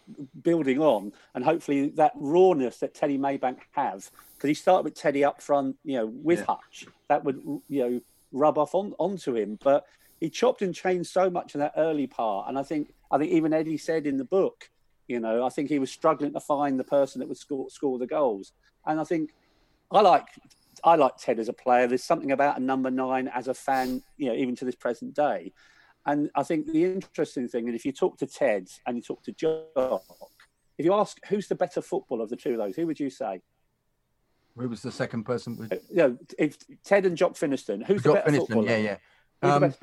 building on, and hopefully that rawness that Teddy Maybank has because he started with Teddy up front, you know, with yeah. Hutch. That would you know rub off on onto him, but he chopped and changed so much in that early part, and I think I think even Eddie said in the book, you know, I think he was struggling to find the person that would score score the goals, and I think I like I like Ted as a player. There's something about a number nine as a fan, you know, even to this present day. And I think the interesting thing, and if you talk to Ted and you talk to Jock, if you ask who's the better footballer of the two of those, who would you say? Who was the second person? With... Uh, you know, if Ted and Jock Finnieston, who's Jock the better Finnieston, footballer? Yeah, yeah. Um,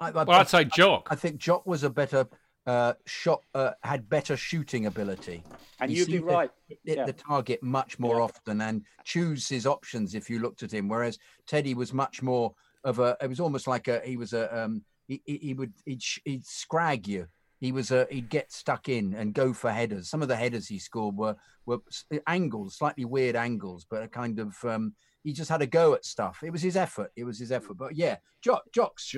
I, I, well, I'd say Jock. I think Jock was a better uh, shot uh, had better shooting ability. And you'd be right. Hit yeah. the target much more yeah. often and choose his options if you looked at him. Whereas Teddy was much more of a. It was almost like a. He was a. Um, he, he would he'd, he'd scrag you. He was a. He'd get stuck in and go for headers. Some of the headers he scored were were angles, slightly weird angles, but a kind of. Um, he just had a go at stuff. It was his effort. It was his effort. But yeah, Jock, Jock's.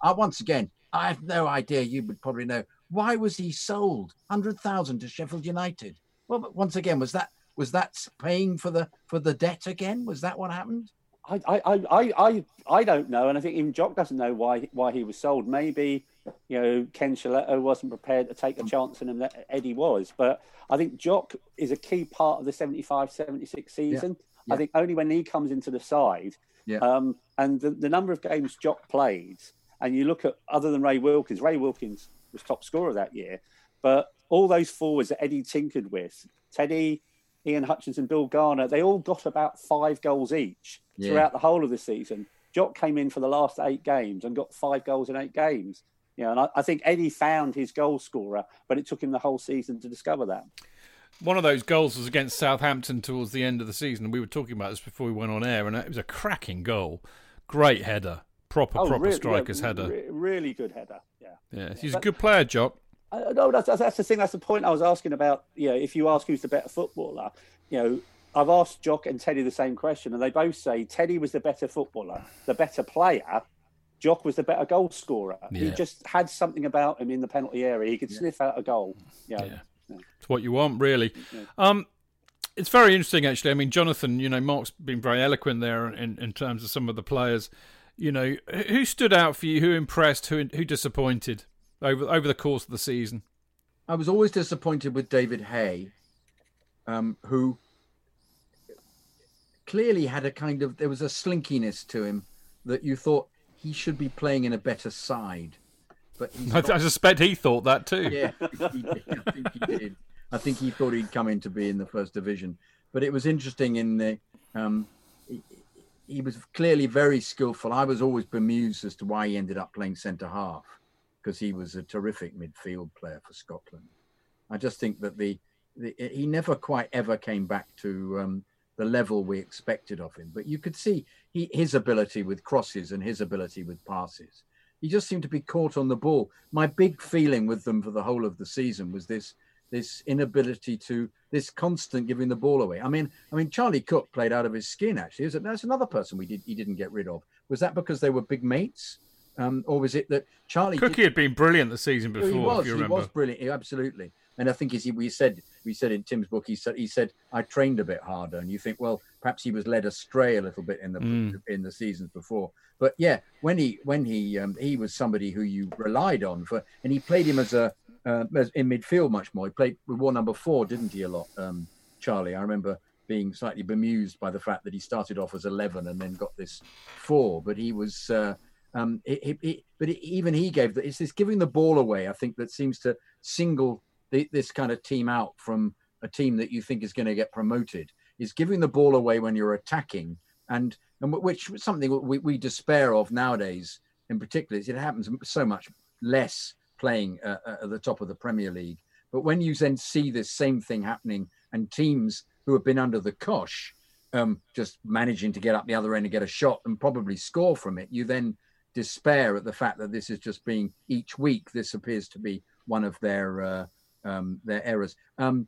Uh, once again, I have no idea. You would probably know why was he sold? Hundred thousand to Sheffield United. Well, but once again, was that was that paying for the for the debt again? Was that what happened? I, I, I, I, I don't know, and I think even Jock doesn't know why why he was sold. Maybe you know Ken Shellito wasn't prepared to take a chance on him that Eddie was, but I think Jock is a key part of the 75-76 season. Yeah. Yeah. I think only when he comes into the side, yeah. um, and the, the number of games Jock played, and you look at other than Ray Wilkins, Ray Wilkins was top scorer that year, but all those forwards that Eddie tinkered with, Teddy, Ian Hutchinson, Bill Garner, they all got about five goals each yeah. throughout the whole of the season. Jock came in for the last eight games and got five goals in eight games. You know, and I, I think Eddie found his goal scorer, but it took him the whole season to discover that. One of those goals was against Southampton towards the end of the season. We were talking about this before we went on air, and it was a cracking goal. Great header, proper, oh, proper really, striker's yeah, header. really good header. Yeah, yeah. He's a good player, Jock. No, that's, that's the thing. That's the point I was asking about. You know, if you ask who's the better footballer, you know, I've asked Jock and Teddy the same question, and they both say Teddy was the better footballer, the better player. Jock was the better goal scorer. Yeah. He just had something about him in the penalty area. He could yeah. sniff out a goal. Yeah. yeah. It's what you want, really. Um, it's very interesting, actually. I mean, Jonathan, you know, Mark's been very eloquent there in, in terms of some of the players. You know, who stood out for you? Who impressed? Who who disappointed over over the course of the season? I was always disappointed with David Hay, um, who clearly had a kind of there was a slinkiness to him that you thought he should be playing in a better side. But (laughs) I, I, suspect he thought that too. Yeah, he did. I think he did. I think he thought he'd come in to be in the first division. But it was interesting in the um, he, was clearly very skillful. I was always bemused as to why he ended up playing centre half because he was a terrific midfield player for Scotland. I just think that the, the he never quite ever came back to um, the level we expected of him. But you could see he, his ability with crosses and his ability with passes. He just seemed to be caught on the ball. My big feeling with them for the whole of the season was this this inability to this constant giving the ball away. I mean, I mean, Charlie Cooke played out of his skin. Actually, was it, that's another person we did he didn't get rid of. Was that because they were big mates, um, or was it that Charlie Cookie did... had been brilliant the season before? He was. he was brilliant. Absolutely. And I think as he, we said, we said in Tim's book, he said he said I trained a bit harder, and you think, well, perhaps he was led astray a little bit in the mm. in the seasons before. But yeah, when he when he um, he was somebody who you relied on for, and he played him as a uh, in midfield much more. He played with war number four, didn't he? A lot, um, Charlie. I remember being slightly bemused by the fact that he started off as eleven and then got this four, but he was. Uh, um, it, it, but even he gave that. It's this giving the ball away. I think that seems to single the, this kind of team out from a team that you think is going to get promoted is giving the ball away when you're attacking and and which is something we, we despair of nowadays in particular it happens so much less playing uh, uh, at the top of the premier league but when you then see this same thing happening and teams who have been under the cosh um, just managing to get up the other end and get a shot and probably score from it you then despair at the fact that this is just being each week this appears to be one of their uh, um, their errors. Um,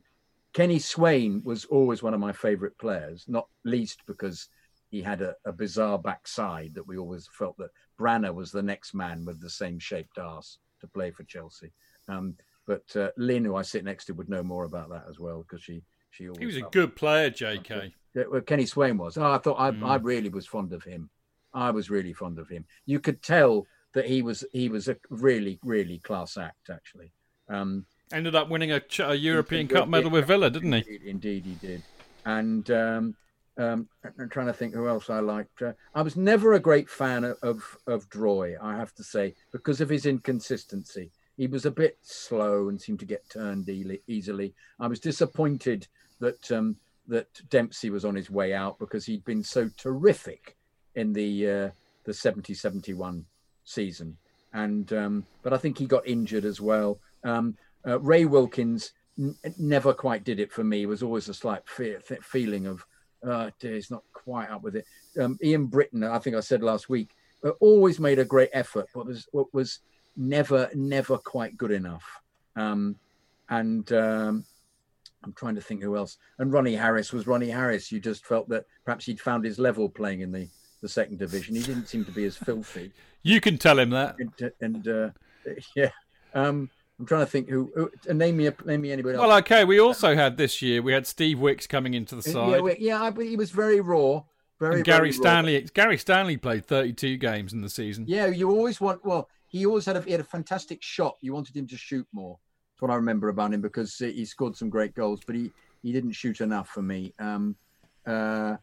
Kenny Swain was always one of my favourite players, not least because he had a, a, bizarre backside that we always felt that Branner was the next man with the same shaped ass to play for Chelsea. Um, but uh, Lynn, who I sit next to, would know more about that as well because she she always he was a good player. J.K. Well, Kenny Swain was. Oh, I thought I, mm. I really was fond of him. I was really fond of him. You could tell that he was he was a really really class act actually. Um, Ended up winning a, a European Cup medal with Villa, didn't he? Indeed, he did. And um, um, I'm trying to think who else I liked. Uh, I was never a great fan of, of, of Droy, I have to say, because of his inconsistency. He was a bit slow and seemed to get turned easily. I was disappointed that um, that Dempsey was on his way out because he'd been so terrific in the uh, the 70-71 season. And um, but I think he got injured as well. Um, uh, Ray Wilkins n- never quite did it for me. It was always a slight fear, th- feeling of, uh, dear, he's not quite up with it. Um, Ian Britton, I think I said last week, uh, always made a great effort, but was was never never quite good enough. Um, and um, I'm trying to think who else. And Ronnie Harris was Ronnie Harris. You just felt that perhaps he'd found his level playing in the the second division. He didn't seem to be as filthy. (laughs) You can tell him that. And, and uh, (laughs) yeah. Um, I'm trying to think who. who name me name me anybody. Else. Well, okay. We also had this year. We had Steve Wicks coming into the side. Yeah, yeah. I, he was very raw, Very and Gary very Stanley. raw. Gary Stanley played 32 games in the season. Yeah, you always want. Well, he always had a he had a fantastic shot. You wanted him to shoot more. That's what I remember about him because he scored some great goals, but he he didn't shoot enough for me. Um, uh,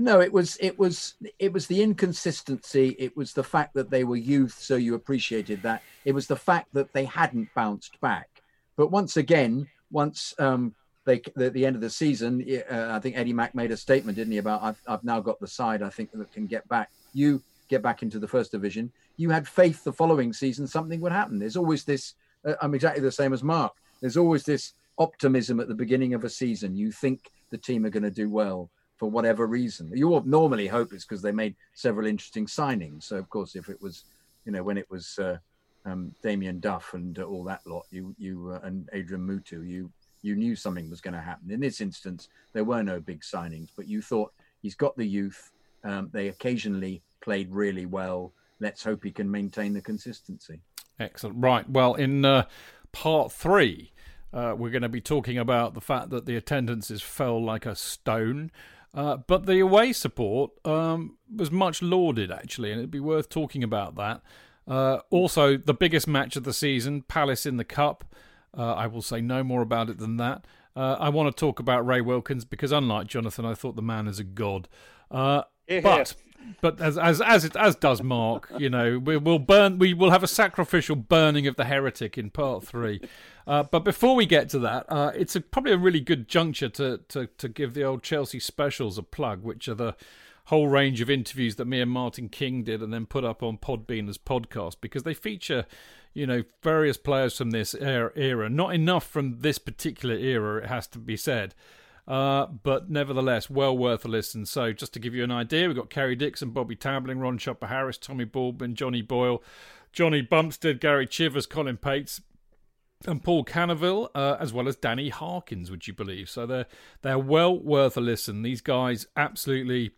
no, it was it was it was the inconsistency. It was the fact that they were youth, so you appreciated that. It was the fact that they hadn't bounced back. But once again, once um, they at the end of the season, uh, I think Eddie Mac made a statement, didn't he, about I've I've now got the side I think that can get back. You get back into the first division. You had faith the following season something would happen. There's always this. Uh, I'm exactly the same as Mark. There's always this optimism at the beginning of a season. You think the team are going to do well for whatever reason. You normally hope it's because they made several interesting signings. So of course, if it was, you know, when it was uh, um, Damien Duff and uh, all that lot, you you uh, and Adrian Mutu, you you knew something was going to happen. In this instance, there were no big signings, but you thought he's got the youth. Um, they occasionally played really well. Let's hope he can maintain the consistency. Excellent. Right. Well, in uh, part three, uh, we're going to be talking about the fact that the attendances fell like a stone. Uh, but the away support um, was much lauded, actually, and it'd be worth talking about that. Uh, also, the biggest match of the season, Palace in the Cup. Uh, I will say no more about it than that. Uh, I want to talk about Ray Wilkins because, unlike Jonathan, I thought the man is a god. Uh, but but as as as it as does Mark, you know, we will burn. We will have a sacrificial burning of the heretic in part three. Uh, but before we get to that, uh, it's a, probably a really good juncture to, to to give the old Chelsea specials a plug, which are the whole range of interviews that me and Martin King did, and then put up on Podbean as podcast because they feature, you know, various players from this era. era. Not enough from this particular era, it has to be said. Uh, but nevertheless, well worth a listen. So, just to give you an idea, we've got Kerry Dixon, Bobby Tambling, Ron Chopper Harris, Tommy Baldwin, Johnny Boyle, Johnny Bumstead, Gary Chivers, Colin Pates, and Paul Canoville, uh, as well as Danny Harkins, would you believe? So they're they're well worth a listen. These guys absolutely,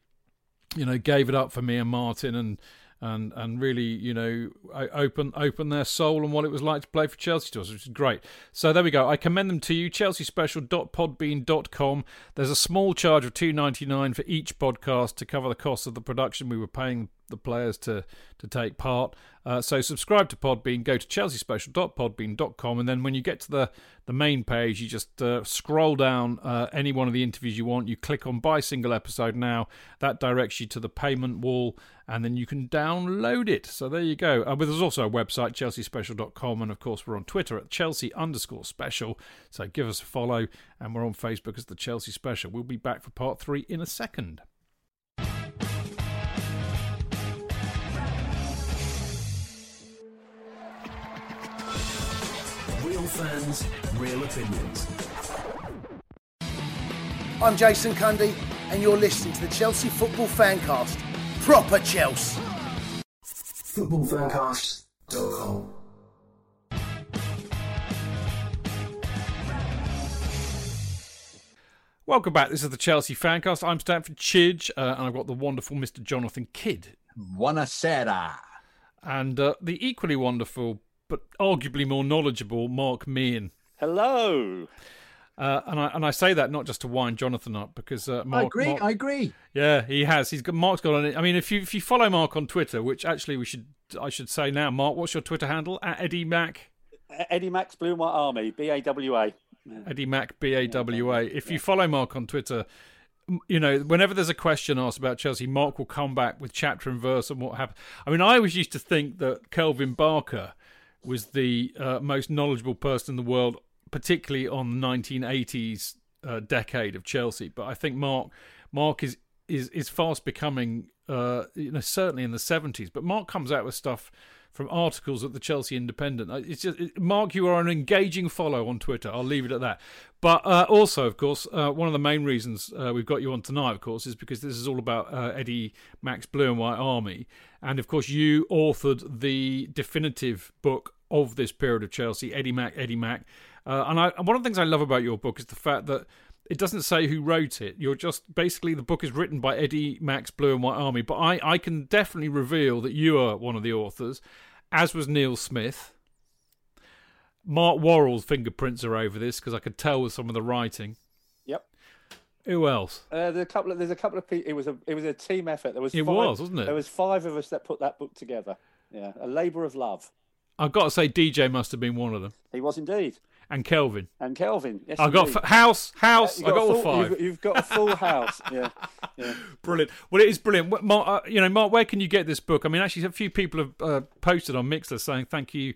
you know, gave it up for me and Martin, and and and really, you know, open open their soul and what it was like to play for Chelsea to us, which is great. So there we go. I commend them to you. ChelseaSpecial.podbean.com. There's a small charge of two ninety nine for each podcast to cover the cost of the production we were paying the players to to take part. Uh, so subscribe to Podbean, go to chelseaspecial.podbean.com, and then when you get to the, the main page, you just uh, scroll down uh, any one of the interviews you want. You click on buy single episode now. That directs you to the payment wall, and then you can download it. So there you go. Uh, but there's also a website, chelseaspecial.com, and of course we're on Twitter at Chelsea underscore special. So give us a follow, and we're on Facebook as the Chelsea Special. We'll be back for part three in a second. Real fans, real opinions. I'm Jason Cundy, and you're listening to the Chelsea Football Fancast. Proper Chelsea. Footballfancast.com. Welcome back. This is the Chelsea Fancast. I'm Stamford Chidge, uh, and I've got the wonderful Mr. Jonathan Kydd. Buonasera. And uh, the equally wonderful, but arguably more knowledgeable, Mark Meehan. Hello. Uh, and I and I say that not just to wind Jonathan up because uh, Mark. I agree. Mark- I agree. yeah, he has. He's got Mark's got on it. I mean, if you if you follow Mark on Twitter, which actually we should I should say now, Mark, what's your Twitter handle at Eddie Mac? Eddie Max Blue and White Army, B A W A. Eddie Mac B A W A. If you follow Mark on Twitter, you know whenever there's a question asked about Chelsea, Mark will come back with chapter and verse and what happened. I mean, I always used to think that Kelvin Barker was the uh, most knowledgeable person in the world, particularly on the 1980s uh, decade of Chelsea. But I think Mark Mark is is is fast becoming, uh, you know, certainly in the 70s. But Mark comes out with stuff from articles at the Chelsea Independent. Uh, It's just Mark, you are an engaging follow on Twitter. I'll leave it at that. But uh, also, of course, uh, one of the main reasons uh, we've got you on tonight, of course, is because this is all about uh, Eddie Max Blue and White Army, and of course, you authored the definitive book of this period of Chelsea, Eddie Mac, Eddie Mac. Uh, and, I, one of the things I love about your book is the fact that it doesn't say who wrote it. You're just basically the book is written by Eddie Max Blue and White Army, but I, I can definitely reveal that you are one of the authors, as was Neil Smith. Mark Worrell's fingerprints are over this because I could tell with some of the writing. Yep. Who else? Uh, there's a couple of there's a couple of people. It was a it was a team effort. There was It five, was, wasn't it? There was five of us that put that book together. Yeah, a labour of love. I've got to say, DJ must have been one of them, He was indeed, and Kelvin. and Kelvin. Yes, I got f- house, house. You've I got a all full- five. You've, you've got a full house. Yeah, yeah. (laughs) Brilliant. Well, it is brilliant. Mark, uh, you know, Mark, where can you get this book? I mean, actually, a few people have uh, posted on Mixlr saying thank you.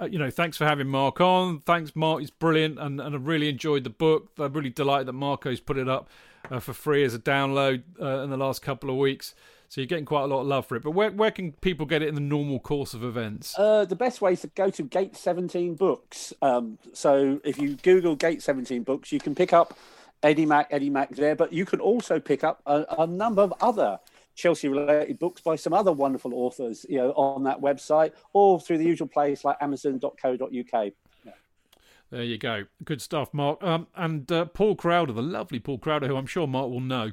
Uh, you know, thanks for having Mark on. Thanks, Mark. It's brilliant, and, and I really enjoyed the book. I'm really delighted that Marco's put it up uh, for free as a download uh, in the last couple of weeks. So you're getting quite a lot of love for it. But where where can people get it in the normal course of events? Uh, the best way is to go to Gate 17 Books. Um, so if you Google Gate 17 Books, you can pick up Eddie Mac, Eddie Mac there, but you can also pick up a, a number of other Chelsea-related books by some other wonderful authors, you know, on that website or through the usual place like Amazon.co.uk. There you go. Good stuff, Mark. Um, and uh, Paul Crowder, the lovely Paul Crowder, who I'm sure Mark will know,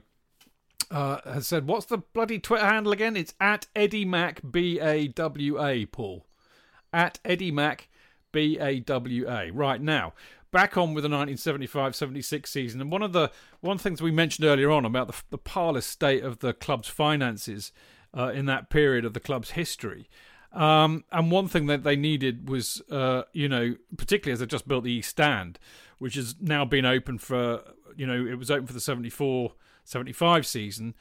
uh, has said, "What's the bloody Twitter handle again? It's at Eddie Mac B A W A. Paul at Eddie Mac B A W A. Right now, back on with the 1975-76 season, and one of the one things we mentioned earlier on about the, the parlous state of the club's finances uh, in that period of the club's history. Um, and one thing that they needed was, uh, you know, particularly as they just built the East Stand, which has now been open for, you know, it was open for the 74 75 season.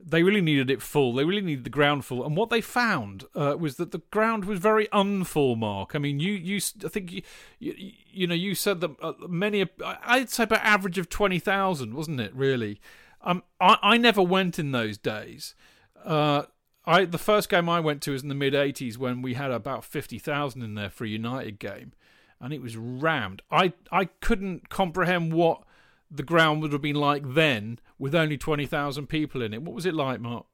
They really needed it full. They really needed the ground full. And what they found uh, was that the ground was very unfull. Mark, I mean, you, you, I think you, you, you know, you said that uh, many, I'd say about average of twenty thousand, wasn't it? Really, um, I, I never went in those days. Uh, I the first game I went to was in the mid '80s when we had about fifty thousand in there for a United game, and it was rammed. I I couldn't comprehend what the ground would have been like then with only twenty thousand people in it. What was it like, Mark?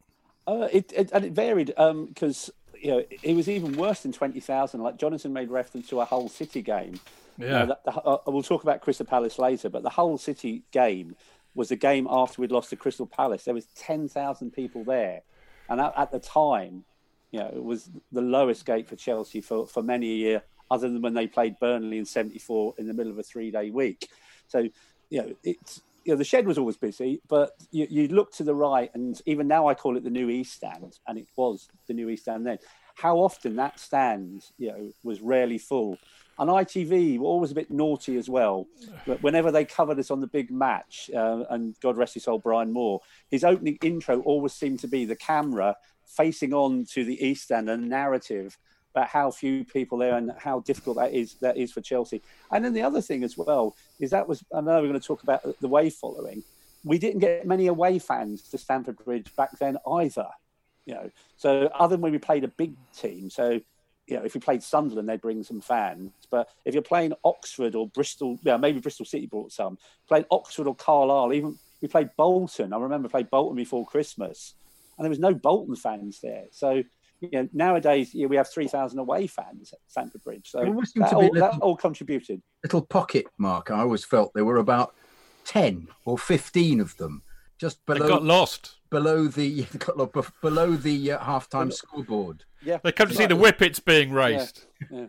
Uh, it, it and it varied because you know it was even worse than twenty thousand. Like Jonathan made reference to a Hull City game. You know, Yeah. the, uh, we'll talk about Crystal Palace later, but the Hull City game was the game after we'd lost to Crystal Palace. There was ten thousand people there, and at, at the time, you know, it was the lowest gate for Chelsea for, for many a year, other than when they played Burnley in '74 in the middle of a three-day week. So, you know, it's you know the shed was always busy, but you, you look to the right, and even now I call it the new East Stand, and it was the new East Stand then. How often that stand, you know, was rarely full. And ITV were always a bit naughty as well. But whenever they covered us on the big match, uh, and God rest his soul, Brian Moore, his opening intro always seemed to be the camera facing on to the East Stand and narrative about how few people there and how difficult that is that is for Chelsea. And then the other thing as well is that was I know we're going to talk about the way following. We didn't get many away fans to Stamford Bridge back then either. You know, so other than when we played a big team, so you know, if we played Sunderland, they'd bring some fans. But if you're playing Oxford or Bristol, yeah, maybe Bristol City brought some. Playing Oxford or Carlisle, even we played Bolton. I remember played Bolton before Christmas, and there was no Bolton fans there. So you know, nowadays you know, we have three thousand away fans at Stamford Bridge. So There always seemed that to be all, that all contributed. little pocket mark. I always felt there were about ten or fifteen of them just They below got lost. below the (laughs) got lo- below the uh, halftime scoreboard. Yeah, They come to see the exactly. whippets being Yeah, raced. yeah.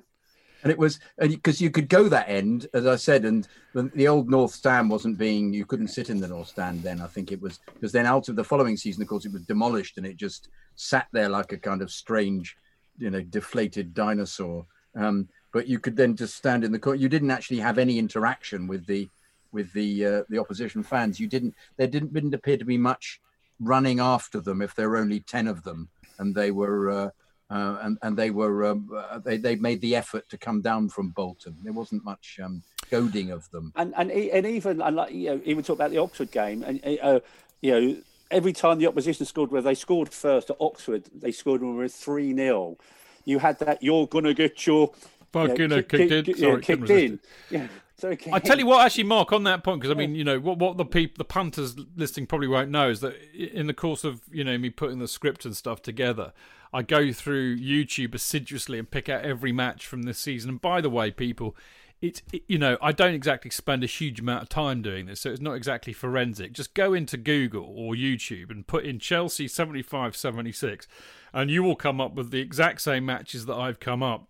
And it was because you could go that end, as I said, and the, the old North Stand wasn't being. You couldn't sit in the North Stand then. I think it was because then out of the following season, of course, it was demolished and it just sat there like a kind of strange, you know, deflated dinosaur. Um, but you could then just stand in the court. You didn't actually have any interaction with the with the uh, the opposition fans. You didn't. There didn't didn't appear to be much running after them if there were only ten of them, and they were. Uh, uh, and and they were um, uh, they they made the effort to come down from Bolton. There wasn't much um, goading of them. and and e- and even and like you know, even talk about the Oxford game, and uh, you know, every time the opposition scored, where they scored first at Oxford, they scored when we were three 0 You had that. You're gonna get your Fucking you know, kicked in. Sorry, kicked in. Yeah. (laughs) It I tell you what, actually, Mark, on that point, because I mean, you know, what what the peop, the punters listening probably won't know is that in the course of you know me putting the script and stuff together, I go through YouTube assiduously and pick out every match from this season. And by the way, people, it's it, you know I don't exactly spend a huge amount of time doing this, so it's not exactly forensic. Just go into Google or YouTube and put in Chelsea 75-76 and you will come up with the exact same matches that I've come up.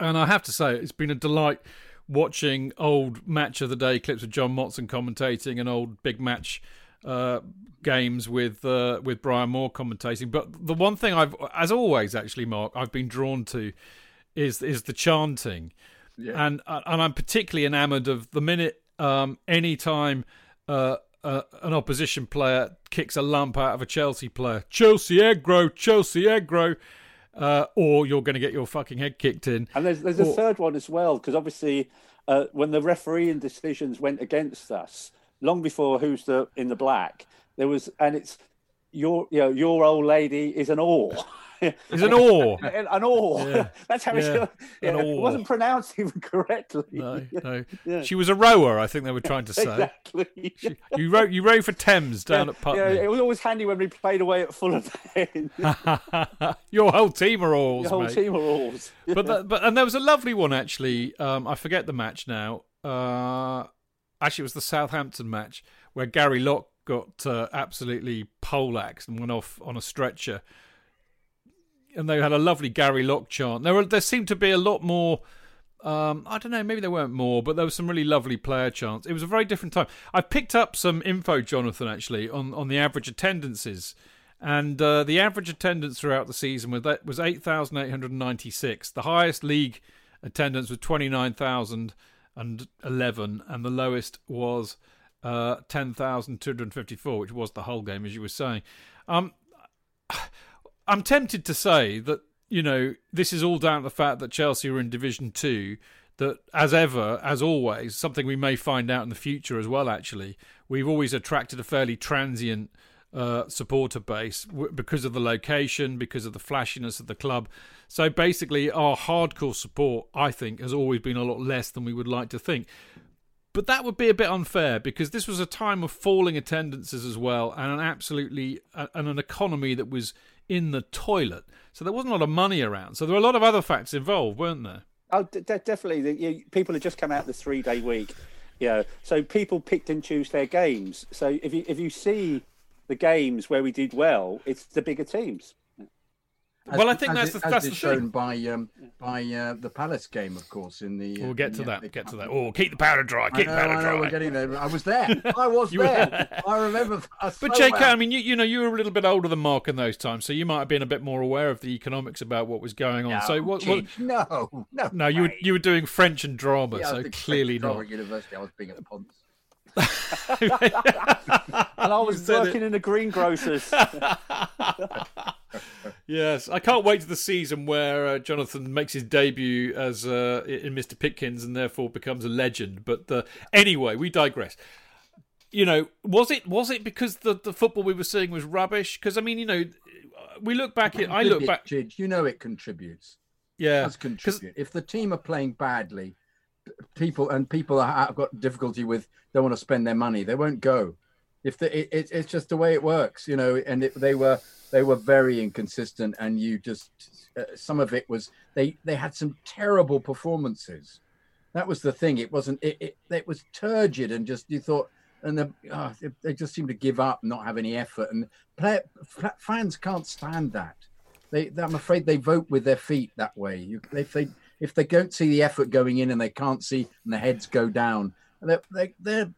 And I have to say, it's been a delight watching old match of the day clips of John Motson commentating and old big match uh, games with uh, with Brian Moore commentating. But the one thing I've, as always, actually, Mark, I've been drawn to is is the chanting, Yeah. and uh, and I'm particularly enamoured of the minute um, any time. Uh, uh, an opposition player kicks a lump out of a Chelsea player. Chelsea aggro, Chelsea aggro, uh, or you're going to get your fucking head kicked in. And there's there's a third one as well because obviously uh, when the refereeing decisions went against us long before who's the in the black there was and it's your you know your old lady is an or (laughs) (laughs) Is an or. an or Yeah. (laughs) that's how Yeah. it's yeah, it wasn't pronounced even correctly No, (laughs) no. Yeah. She was a rower. I think they were trying to say. exactly She- you wrote you rowed for Thames down at Putney. yeah, it was always handy when we played away at Fulham. Your whole team are alls, Your whole mate. team were alls but that, but and there was a lovely one actually. Um, I forget the match now. Uh, actually, it was the Southampton match where Gary Locke got uh, absolutely poleaxed and went off on a stretcher. And they had a lovely Gary Locke chant. There were there seemed to be a lot more. Um, I don't know, maybe there weren't more, but there was some really lovely player chants. It was a very different time. I picked up some info, Jonathan, actually, on, on the average attendances. And uh, the average attendance throughout the season was, was 8,896. The highest league attendance was 29,011, and the lowest was uh, 10,254, which was the Hull game, as you were saying. Um, I'm tempted to say that you know this is all down to the fact that Chelsea are in Division Two. That, as ever, as always, something we may find out in the future as well. Actually, we've always attracted a fairly transient uh, supporter base w- because of the location, because of the flashiness of the club. So basically, our hardcore support, I think, has always been a lot less than we would like to think. But that would be a bit unfair because this was a time of falling attendances as well, and an absolutely and an economy that was in the toilet. So there wasn't a lot of money around. So there were a lot of other facts involved, weren't there? Oh, de- de- definitely. The, you, people had just come out the three day week, know, so people picked and choose their games. So if you if you see the games where we did well, it's the bigger teams. As- Well, I think as that's it- the- as that's the shown thing. by um, by uh, the Palace game, of course. In the uh, We'll get to the that. FA Get to that. Oh, keep the powder dry. I Keep know, the powder I know, dry. we're getting there. I was there. (laughs) I was You there. I remember. us But so JK, well. I mean, you, you know, you were a little bit older than Mark in those times, so you might have been a bit more aware of the economics about what was going on. so, what, what, Chidge, no, no, no, you were you were doing French and drama, Yeah, I so was clearly French not. Drama University. I was being at Ponce. (laughs) (laughs) And I was said working in the greengrocers. Yes, I can't wait to the season where uh, Jonathan makes his debut as uh, in Mr. Pitkins and therefore becomes a legend. But uh, anyway, we digress. You know, was it was it because the the football we were seeing was rubbish? Because I mean, you know, we look back at I look back, you know it contributes. yeah, does contribute. If the team are playing badly, people and people are, have got difficulty with don't want to spend their money, they won't go. If the, it, it, it's just the way it works, you know. And it, they were they were very inconsistent, and you just uh, some of it was they they had some terrible performances. That was the thing. It wasn't. It it, it was turgid, and just you thought. And the, oh, they, they just seem to give up, not have any effort, and play, fans can't stand that they I'm afraid they vote with their feet that way. You, if they if they don't see the effort going in and they can't see and the heads go down, they they they're,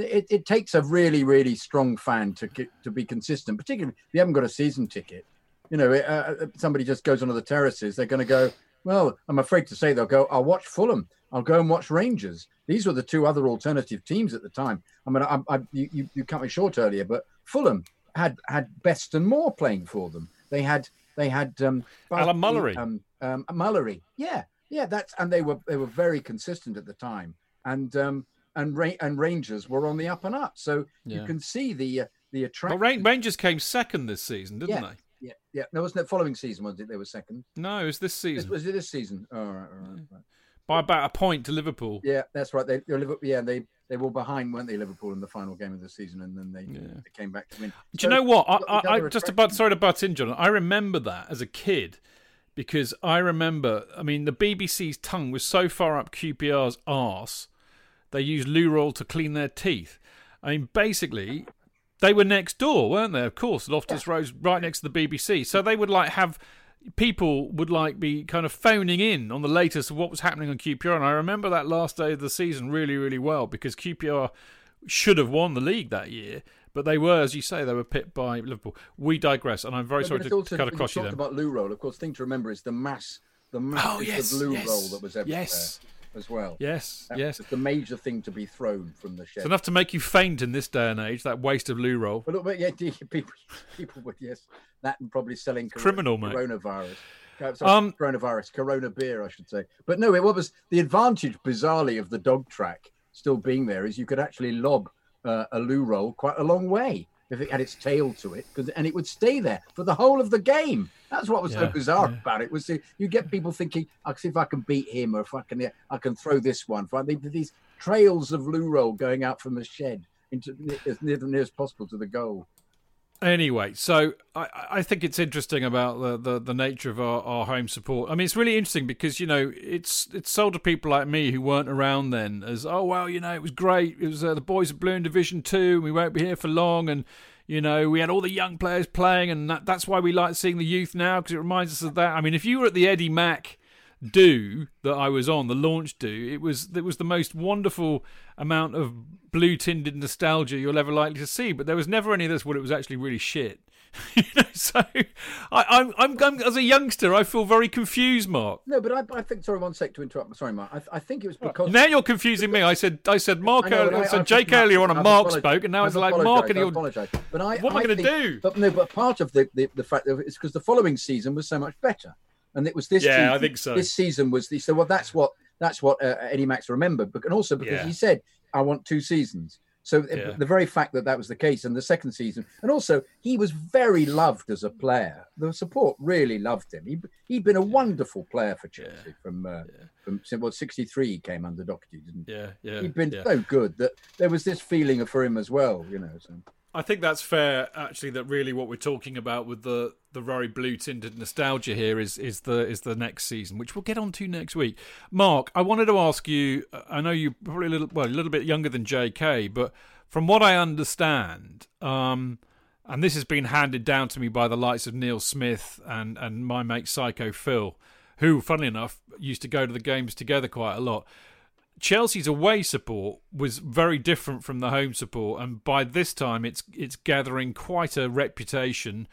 it, it takes a really really strong fan to to be consistent, particularly if you haven't got a season ticket. You know, uh, uh, somebody just goes onto the terraces, they're going to go. Well, I'm afraid to say they'll go. I'll watch Fulham. I'll go and watch Rangers. These were the two other alternative teams at the time. I mean, I, I, you, you you cut me short earlier, but Fulham had had Best and Moore playing for them. They had they had um, Alan Mullery. Um, um, Mullery, yeah, yeah. That's and they were they were very consistent at the time, and um, and Ra- and Rangers were on the up and up. So Yeah. you can see the uh, the attraction. Ran- Rangers came second this season, didn't Yeah. they? yeah, yeah. No, wasn't it following season? Was it they were second? No, it was this This, season was it this season? All right, all right, right. by about a point to Liverpool. Yeah, that's right. They, yeah, they they were behind, weren't they, Liverpool in the final game of the season, and then they, Yeah. they came back to win. Do you know what? I, I, I just about sorry to butt in, John. I remember that as a kid because I remember. I mean, the BBC's tongue was so far up QPR's arse, they used loo roll to clean their teeth. I mean, basically, they were next door, weren't they? Of course, Loftus Road's right next to the BBC, so they would like have people would like be kind of phoning in on the latest of what was happening on QPR. And I remember that last day of the season really, really well because QPR should have won the league that year. But they were, as you say, they were pipped by Liverpool. We digress, and I'm very Yeah, sorry to also- cut across you talked then. about loo roll. Of course, thing to remember is the mass, the mass Oh, yes, of loo yes, roll that was everywhere yes. As well. Yes, That yes. the major thing to be thrown from the shed. It's enough to make you faint in this day and age. That waste of loo roll. But look, but yeah, (laughs) people, people would yes, that and probably selling Criminal, coronavirus. Sorry, Um, coronavirus, Corona beer, I should say. But no, it what was the advantage, bizarrely, of the dog track still being there is you could actually lob uh, a loo roll quite a long way if it had its tail to it, 'cause- and it would stay there for the whole of the game. That's what was so bizarre yeah. about it was the, you get people thinking, "I'll see if I can beat him, or if I can, I can throw this one." Right? They did these trails of loo roll going out from the shed into as near, near as possible to the goal. Anyway, so I, I think it's interesting about the, the, the nature of our, our home support. I mean, it's really interesting because you know it's it's sold to people like me who weren't around then as oh well, you know it was great. It was uh, the boys of Blue in Division Two. We won't be here for long, and you know we had all the young players playing, and that, that's why we like seeing the youth now because it reminds us of that. I mean, if you were at the Eddie Mac do that I was on, the launch do, it was it was the most wonderful amount of blue tinted nostalgia you'll ever likely to see. But there was never any of this when it was actually really shit. (laughs) you know, so I, I'm, I'm I'm as a youngster, I feel very confused, Mark. No, but I, I think. Sorry, one sec to interrupt. Sorry, Mark. I, I think it was because. Now you're confusing me. I said I said Mark I know, earlier, I said Jake earlier on, and Mark spoke, and now I've it's like Mark and you're. apologise. But I, What am I gonna do? But no, but part of the, the, the fact that it's because the following season was so much better, and it was this. Yeah, season, I think so. This season was the so well. That's what that's what uh, Eddie Max remembered, but and also because Yeah. he said, "I want two seasons." So Yeah. the very fact that that was the case in the second season, and also he was very loved as a player. The support really loved him. He he'd been a wonderful player for Chelsea from uh, from well '63. He came under Docherty, didn't he? Yeah, yeah. He'd been yeah. so good that there was this feeling for him as well, you know. So. I think that's fair, actually. That really what we're talking about with the the very blue tinted nostalgia here is is the is the next season, which we'll get on to next week. Mark, I wanted to ask you. I know you're probably a little well, a little bit younger than J.K., but from what I understand, um, and this has been handed down to me by the likes of Neil Smith and and my mate Psycho Phil, who, funnily enough, used to go to the games together quite a lot. Chelsea's away support was very different from the home support, and by this time, it's it's gathering quite a reputation.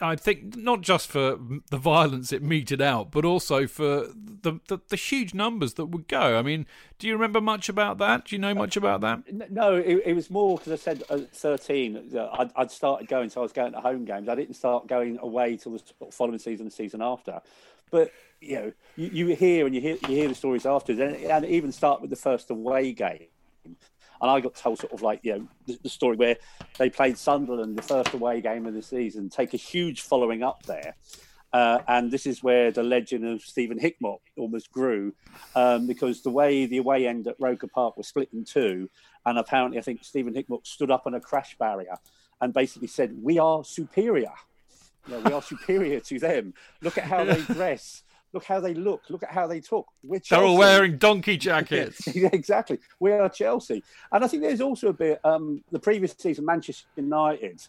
I think not just for the violence it meted out, but also for the, the the huge numbers that would go. I mean, do you remember much about that? Do you know much about that? No, it, it was more because I said at 13, uh, I'd, I'd started going, so I was going to home games. I didn't start going away till the following season, the season after. But you know, you, you hear and you hear you hear the stories afterwards, and, and even start with the first away game. And I got told sort of like you know the, the story where they played Sunderland the first away game of the season, take a huge following up there. Uh, and this is where the legend of Stephen Hickmott almost grew, um, because the way the away end at Roker Park was split in two, and apparently I think Stephen Hickmott stood up on a crash barrier and basically said, "We are superior. You know, we are (laughs) superior to them. Look at how they (laughs) dress. Look how they look. Look at how they talk. We're They're all wearing donkey (laughs) jackets. (laughs) Yeah, exactly. We are Chelsea. And I think there's also a bit, um, the previous season, Manchester United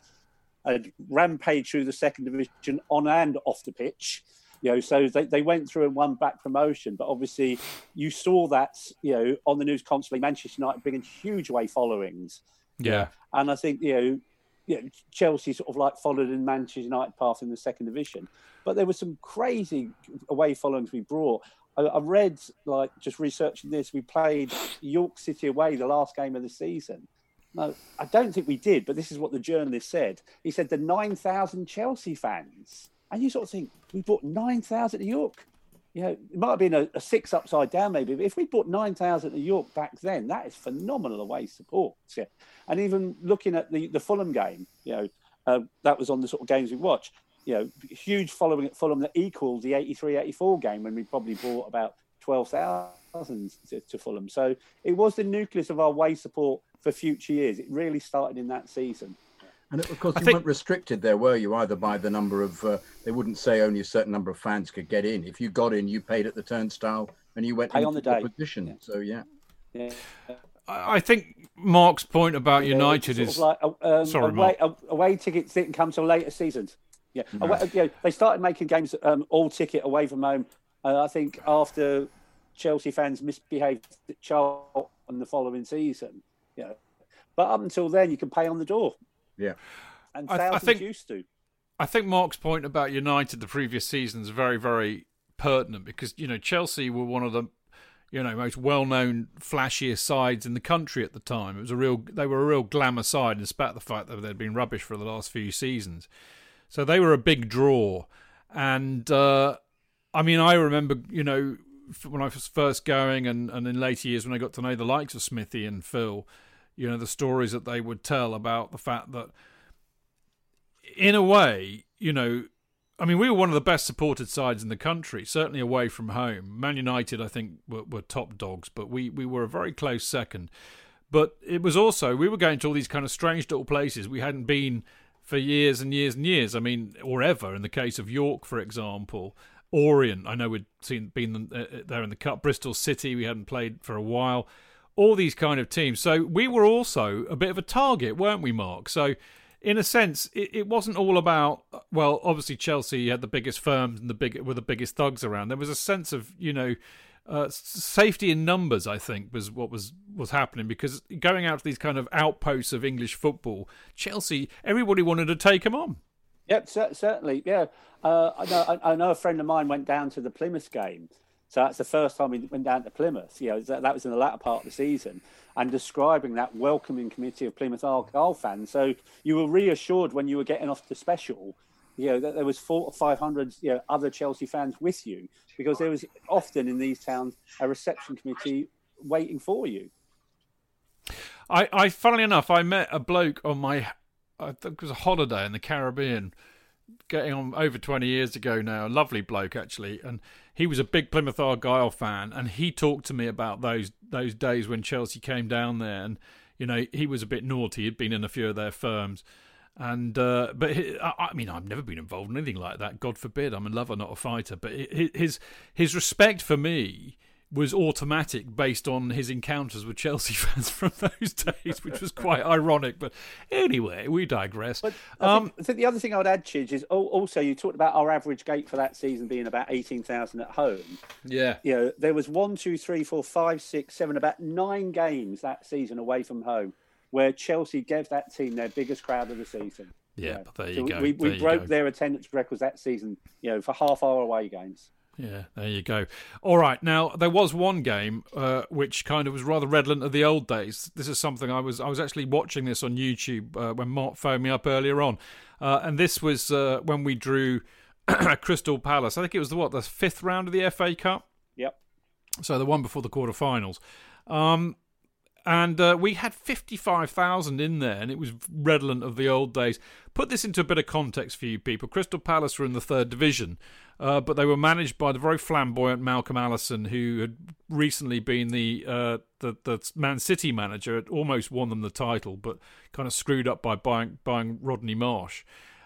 had rampaged through the second division on and off the pitch. You know, so they, they went through and won back promotion. But obviously, you saw that, you know, on the news constantly, Manchester United bringing huge away followings. Yeah, And I think, you know, you know, Chelsea sort of like followed in Manchester United path in the second division. But there were some crazy away followings we brought. I, I read, like, just researching this, we played York City away the last game of the season. No, I don't think we did, but this is what the journalist said. He said the 9,000 Chelsea fans. And you sort of think, we bought 9,000 to York. You know, it might have been a, a six upside down, maybe. But if we bought 9,000 to York back then, that is phenomenal away support. Yeah. And even looking at the, the Fulham game, you know, uh, that was on the sort of games we watched. You know, huge following at Fulham that equaled the 83 84 game when we probably bought about 12,000 to, to Fulham. So it was the nucleus of our way support for future years. It really started in that season. And of course, I you think- weren't restricted there, were you? Either by the number of, uh, they wouldn't say only a certain number of fans could get in. If you got in, you paid at the turnstile and you went Pay into on the your day. position. Yeah. So yeah, Yeah. I I think Mark's point about Yeah, United sort is of like uh, um, Sorry, away, away tickets didn't come till later seasons. Yeah, Away- you know, they started making games um, all ticket away from home. Uh, I think after Chelsea fans misbehaved at Charlton the following season, you know. But up until then, you can pay on the door, Yeah. and I- I think- used to. I think Mark's point about United the previous season is very, very pertinent because you know Chelsea were one of the you know most well-known, flashier sides in the country at the time. It was a real, they were a real glamour side, in spite of the fact that they'd been rubbish for the last few seasons. So they were a big draw, and uh, I mean, I remember you know when I was first going, and, and in later years when I got to know the likes of Smithy and Phil, you know the stories that they would tell about the fact that in a way, you know, I mean, we were one of the best supported sides in the country, certainly away from home. Man United, I think, were, were top dogs, but we, we were a very close second. But it was also, we were going to all these kind of strange little places we hadn't been for years and years and years. I mean, or ever, in the case of York, for example. Orient, I know we'd seen been uh, there in the cup. Bristol City, we hadn't played for a while. All these kind of teams. So we were also a bit of a target, weren't we, Mark? So in a sense, it, it wasn't all about. Well, obviously Chelsea had the biggest firms and the big were the biggest thugs around. There was a sense of you know uh, safety in numbers. I think was what was was happening because going out to these kind of outposts of English football, Chelsea, everybody wanted to take them on. Yep, cer- certainly. Yeah, uh, I know. I know a friend of mine went down to the Plymouth game, so that's the first time we went down to Plymouth. You know, that, was in the latter part of the season, and describing that welcoming committee of Plymouth Argyle fans. So you were reassured when you were getting off the special. You know that there was four or five hundred you know, other Chelsea fans with you because there was often in these towns a reception committee waiting for you. I, I, funnily enough, I met a bloke on my, I think it was a holiday in the Caribbean, getting on over 20 years ago now. A lovely bloke, actually. And he was a big Plymouth Argyle fan. And he talked to me about those, those days when Chelsea came down there. And, you know, he was a bit naughty. He'd been in a few of their firms. And, uh, but he, I, I mean, I've never been involved in anything like that. God forbid. I'm a lover, not a fighter. But his, his respect for me was automatic based on his encounters with Chelsea (laughs) fans from those days, which was quite (laughs) ironic. But anyway, we digress. But I, um, think, I think the other thing I would add, Chidge, is also you talked about our average gate for that season being about 18,000 at home. yeah, You know, there was one, two, three, four, five, six, seven, about nine games that season away from home where Chelsea gave that team their biggest crowd of the season. yeah, but there so you go. We, we broke go. their attendance records that season, you know, for half our away games. Yeah, there you go. All right, now there was one game uh, which kind of was rather redolent of the old days. This is something I was I was actually watching this on YouTube uh, when Mark phoned me up earlier on, uh, and this was uh, when we drew (clears throat) Crystal Palace. I think it was the what the fifth round of the FA Cup. Yep. So the one before the quarterfinals. Um, and uh, we had 55,000 in there, and it was redolent of the old days. Put this into a bit of context for you people. Crystal Palace were in the third division, uh, but they were managed by the very flamboyant Malcolm Allison, who had recently been the, uh, the the Man City manager. Had almost won them the title, but kind of screwed up by buying buying Rodney Marsh.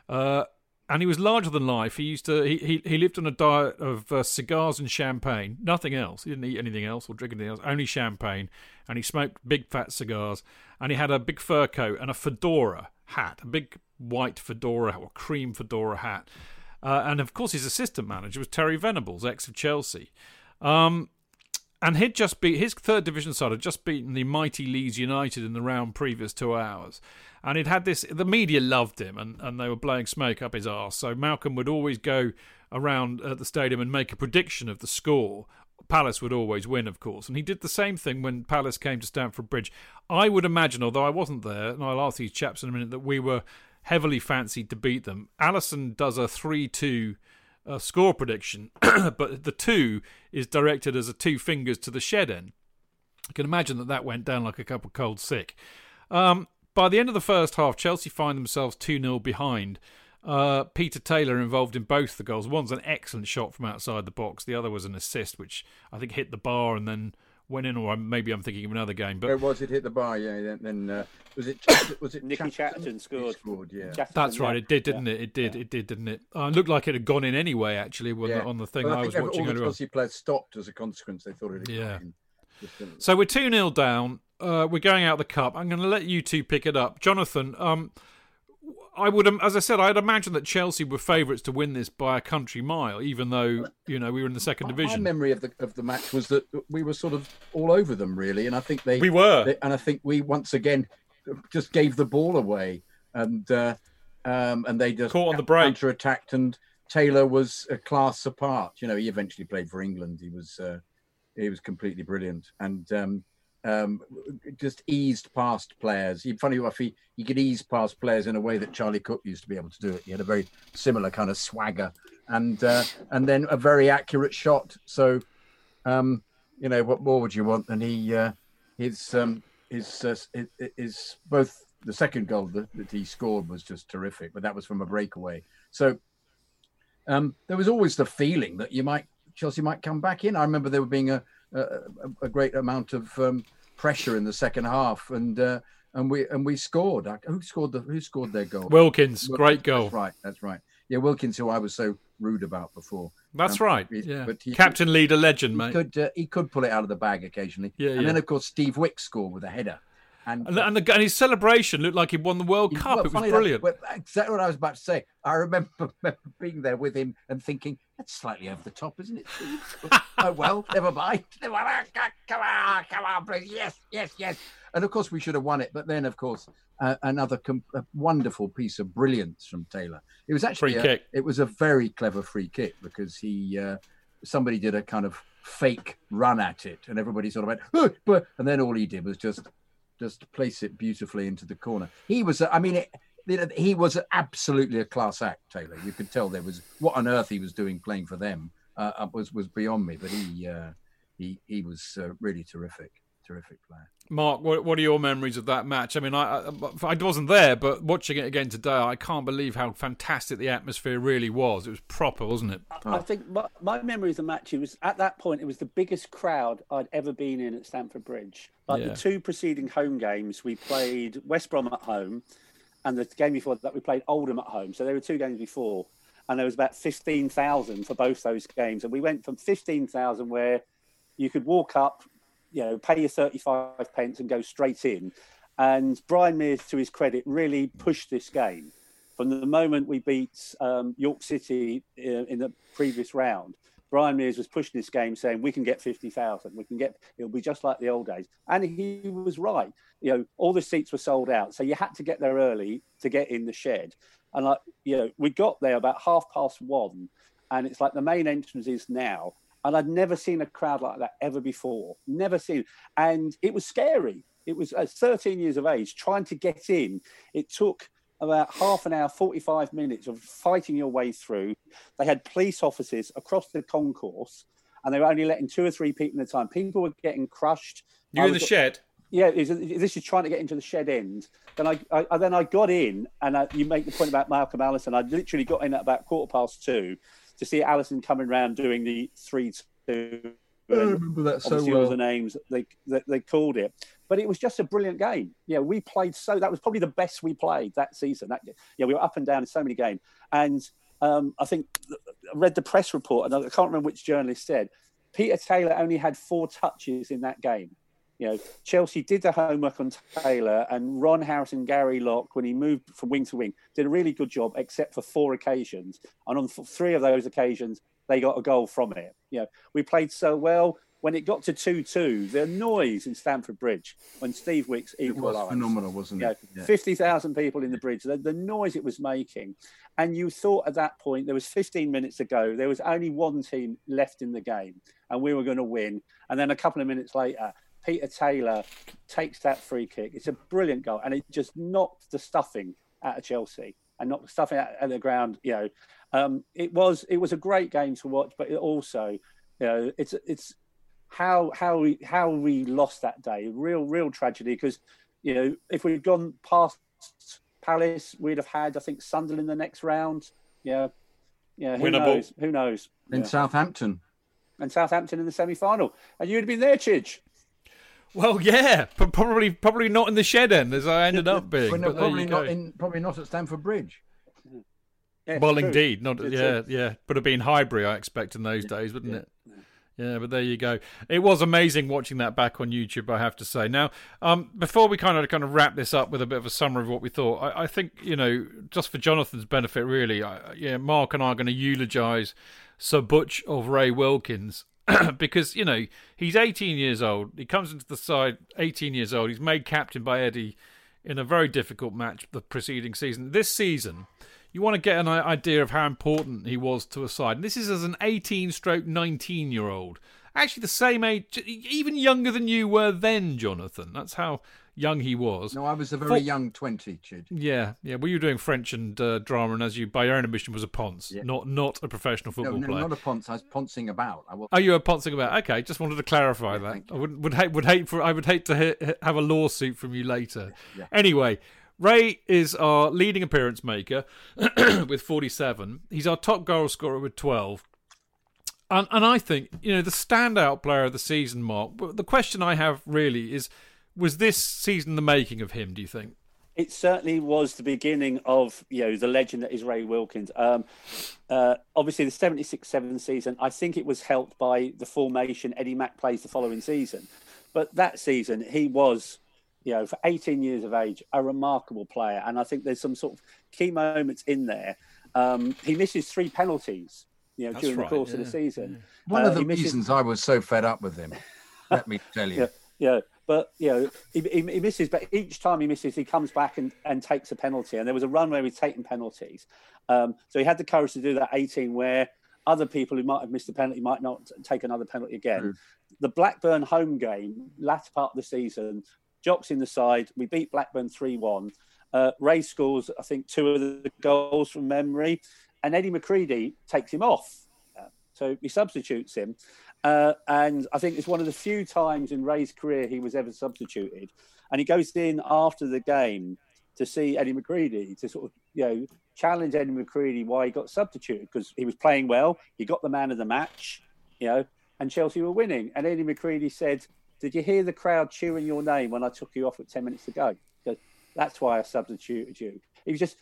Uh, and he was larger than life. He used to he he, he lived on a diet of uh, cigars and champagne, nothing else. He didn't eat anything else or drink anything else, only champagne. And he smoked big fat cigars. And he had a big fur coat and a fedora hat, a big white fedora or cream fedora hat. Uh, and of course, his assistant manager was Terry Venables, ex of Chelsea. Um, and he'd just beat his third division side had just beaten the mighty Leeds United in the round previous to ours. And he'd had this the media loved him and, and they were blowing smoke up his arse. So Malcolm would always go around at the stadium and make a prediction of the score. Palace would always win, of course. And he did the same thing when Palace came to Stamford Bridge. I would imagine, although I wasn't there, and I'll ask these chaps in a minute, that we were heavily fancied to beat them. Allison does a 3 2 uh, score prediction, (clears throat) but the two is directed as a two fingers to the shed end. You can imagine that that went down like a cup of cold sick. Um, by the end of the first half, Chelsea find themselves 2 0 behind. Uh, Peter Taylor involved in both the goals. One's an excellent shot from outside the box, the other was an assist, which I think hit the bar and then went in, or maybe I'm thinking of another game. But Where was it? Hit the bar, yeah. Then, then uh, was it? (coughs) Was it? Nicky Chatterton He scored. scored, yeah. Chatterton, That's right. yeah. It did, didn't it? It did. It did, didn't it? Uh, it looked like it had gone in anyway. Actually, on, yeah. the, on the thing Well, I, I was think watching all the earlier. on. Chelsea players stopped as a consequence. They thought it had Yeah. gone in. So we're two 0 down. Uh, we're going out the cup. I'm going to let you two pick it up, Jonathan. Um, I would, as I said, I'd imagine that Chelsea were favourites to win this by a country mile, even though you know we were in the second division. My memory of the of the match was that we were sort of all over them, really, and I think they We were. they- and I think we once again just gave the ball away, and uh, um, and they just Caught on the break. counter attacked, and Taylor was a class apart. You know, he eventually played for England. He was uh, he was completely brilliant, and um, um, just eased past players. He, funny enough, he, he could ease past players in a way that Charlie Cooke used to be able to do it. He had a very similar kind of swagger, and uh, and then a very accurate shot. So, um, you know, what more would you want? And he, uh, his, um, his, uh, both the second goal that, that he scored was just terrific, but that was from a breakaway. So, um, there was always the feeling that you might Chelsea might come back in. I remember there being a a, a- a great amount of um, pressure in the second half, and uh, and we and we scored. Who scored the Who scored their goal? Wilkins, Wil- great goal. That's right. That's right. Yeah, Wilkins, who I was so rude about before. That's Um, right. Yeah, but he- captain, leader, legend, He mate. could uh, he could pull it out of the bag occasionally. Yeah, and yeah. then of course Steve Wicks scored with a header. And, And, the, and his celebration looked like he'd won the World He- Cup. well, it was enough, brilliant. well, exactly what I was about to say. I remember, (laughs) remember being there with him and thinking, that's slightly over the top, isn't it, (laughs) oh, well, never mind. (laughs) Come on, come on, please. Yes, yes, yes. And of course, we should have won it. But then, of course, uh, another com- a wonderful piece of brilliance from Taylor. It was actually Free a- kick. it was a very clever free kick because he uh, somebody did a kind of fake run at it, and everybody sort of went, "Oh," but and then all he did was just just place it beautifully into the corner. He was, I mean, it, he was absolutely a class act, Taylor. You could tell there was what on earth he was doing playing for them uh, uh, was was beyond me, but he uh, he he was uh, really terrific, terrific player. Mark, what, what are your memories of that match? I mean, I, I I wasn't there, but watching it again today, I can't believe how fantastic the atmosphere really was. It was proper, wasn't it? I oh. think my, my memory of the match, it was at that point, it was the biggest crowd I'd ever been in at Stamford Bridge. Like Yeah. the two preceding home games, we played West Brom at home, and the game before that, we played Oldham at home. So there were two games before, and there was about 15,000 for both those games. And we went from 15,000 where you could walk up, you know, pay your 35 pence and go straight in. And Brian Mears, to his credit, really pushed this game from the moment we beat um, York City in, in the previous round. Brian Mears was pushing this game, saying we can get fifty thousand. We can get it'll be just like the old days, and he was right. You know, all the seats were sold out, so you had to get there early to get in the shed. And like you know, we got there about half past one, and it's like the main entrance is now. And I'd never seen a crowd like that ever before. Never seen, and it was scary. It was at 13 years of age trying to get in. It took about half an hour, 45 minutes of fighting your way through. They had police officers across the concourse and they were only letting two or three people at a time. People were getting crushed. You're in the shed. Yeah, was- this is trying to get into the shed end. Then I, I I- then I got in, and I, you make the point about Malcolm Allison. I literally got in at about quarter past two to see Allison coming around doing the three two. I remember that so all well. the names they, they they called it. But it was just a brilliant game. Yeah, we played so that was probably the best we played that season. That yeah, we were up and down in so many games. And um, I think I read the press report, and I can't remember which journalist said Peter Taylor only had four touches in that game. You know, Chelsea did the homework on Taylor, and Ron Harris and Gary Locke, when he moved from wing to wing, did a really good job, except for four occasions. And on three of those occasions, they got a goal from it. You know, we played so well. When it got to 2 2, the noise in Stamford Bridge when Steve Wicks It was phenomenal, wasn't You know, it? Yeah. 50,000 people in the bridge, the, the noise it was making. And you thought at that point, there was 15 minutes to go, there was only one team left in the game, and we were going to win. And then a couple of minutes later, Peter Taylor takes that free kick. It's a brilliant goal, and it just knocked the stuffing out of Chelsea and knocked the stuffing out of the ground. You know, um, it was it was a great game to watch, but it also, you know, it's it's how how we how we lost that day. Real real tragedy because you know if we'd gone past Palace, we'd have had I think Sunderland in the next round. Yeah, yeah. Who Winnable. knows? Who knows? In Yeah. Southampton. And Southampton in the semi final, and you'd have been there, Chidge. Well, yeah, but probably probably not in the shed end as I ended up being. Well, no, but probably you go. not in probably not at Stamford Bridge. Yeah, Well, true. indeed, not It's yeah, true. yeah. Would have been Highbury, I expect, in those days, wouldn't it? Yeah, but there you go. It was amazing watching that back on YouTube, I have to say. Now, um, before we kind of kind of wrap this up with a bit of a summary of what we thought, I, I think you know, just for Jonathan's benefit, really, I, yeah, Mark and I are going to eulogise Sir Butch of Ray Wilkins (clears throat) because you know he's 18 years old. He comes into the side 18 years old. He's made captain by Eddie in a very difficult match the preceding season. This season you want to get an idea of how important he was to a side. And this is as an 18 stroke 19 year old. Actually, the same age, even younger than you were then, Jonathan. That's how young he was. No, I was a very For... young 20, Chid. Yeah, yeah. Well, you were doing French and uh, drama, and as you, by your own admission, was a ponce, yeah. not not a professional football no, no, player. not a ponce. I was poncing about. I was... Oh, you were poncing about. Okay, just wanted to clarify yeah, that. I would would hate would hate for I would hate to have a lawsuit from you later. Yeah. Anyway, Ray is our leading appearance maker (clears throat) with 47. He's our top goal scorer with 12. And, and I think, you know, the standout player of the season, Mark, the question I have really is was this season the making of him, do you think? It certainly was the beginning of you know the legend that is Ray Wilkins. Um, uh, obviously, the 76-7 season, I think it was helped by the formation Eddie Mac plays the following season. But that season, he was you know, for 18 years of age, a remarkable player. And I think there's some sort of key moments in there. Um, he misses three penalties, you know, That's during right, the course yeah, of the season. Yeah. One uh, of the reasons. I was so fed up with him, let me tell you. (laughs) yeah, yeah, but you know, he, he, he, misses, but each time he misses, he comes back and, and takes a penalty. And there was a run where he's taking penalties. Um, so he had the courage to do that 18 where other people who might have missed a penalty might not take another penalty again. True. The Blackburn home game, latter part of the season, Jock's in the side. We beat Blackburn 3 1. Uh, Ray scores, I think, two of the goals from memory. And Eddie McCreadie takes him off. Uh, so he substitutes him. Uh, and I think it's one of the few times in Ray's career he was ever substituted. And he goes in after the game to see Eddie McCreadie to sort of, you know, challenge Eddie McCreadie why he got substituted because he was playing well. He got the man of the match, you know, and Chelsea were winning. And Eddie McCreadie said, did you hear the crowd cheering your name when I took you off at 10 minutes to go? That's why I substituted you. He was just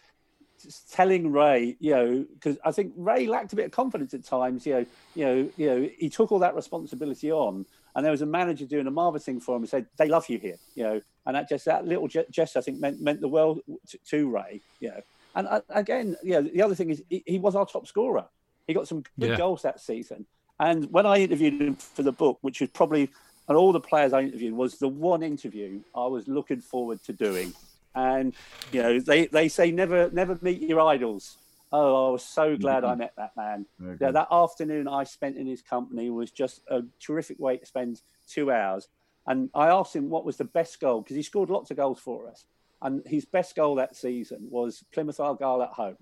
telling Ray, you know, because I think Ray lacked a bit of confidence at times. You know, you know, you know, he took all that responsibility on, and there was a manager doing a marvelous thing for him and said, "They love you here," you know, and that just that little gesture I think meant meant the world to, to Ray, you know. And uh, again, you know, the other thing is he, he, was our top scorer. He got some good yeah. goals that season. And when I interviewed him for the book, which was probably and all the players I interviewed was the one interview I was looking forward to doing. And you know, they, they say never never meet your idols. Oh, I was so glad mm-hmm. I met that man. Yeah, that afternoon I spent in his company was just a terrific way to spend two hours. And I asked him what was the best goal because he scored lots of goals for us. And his best goal that season was Plymouth Argyle at home.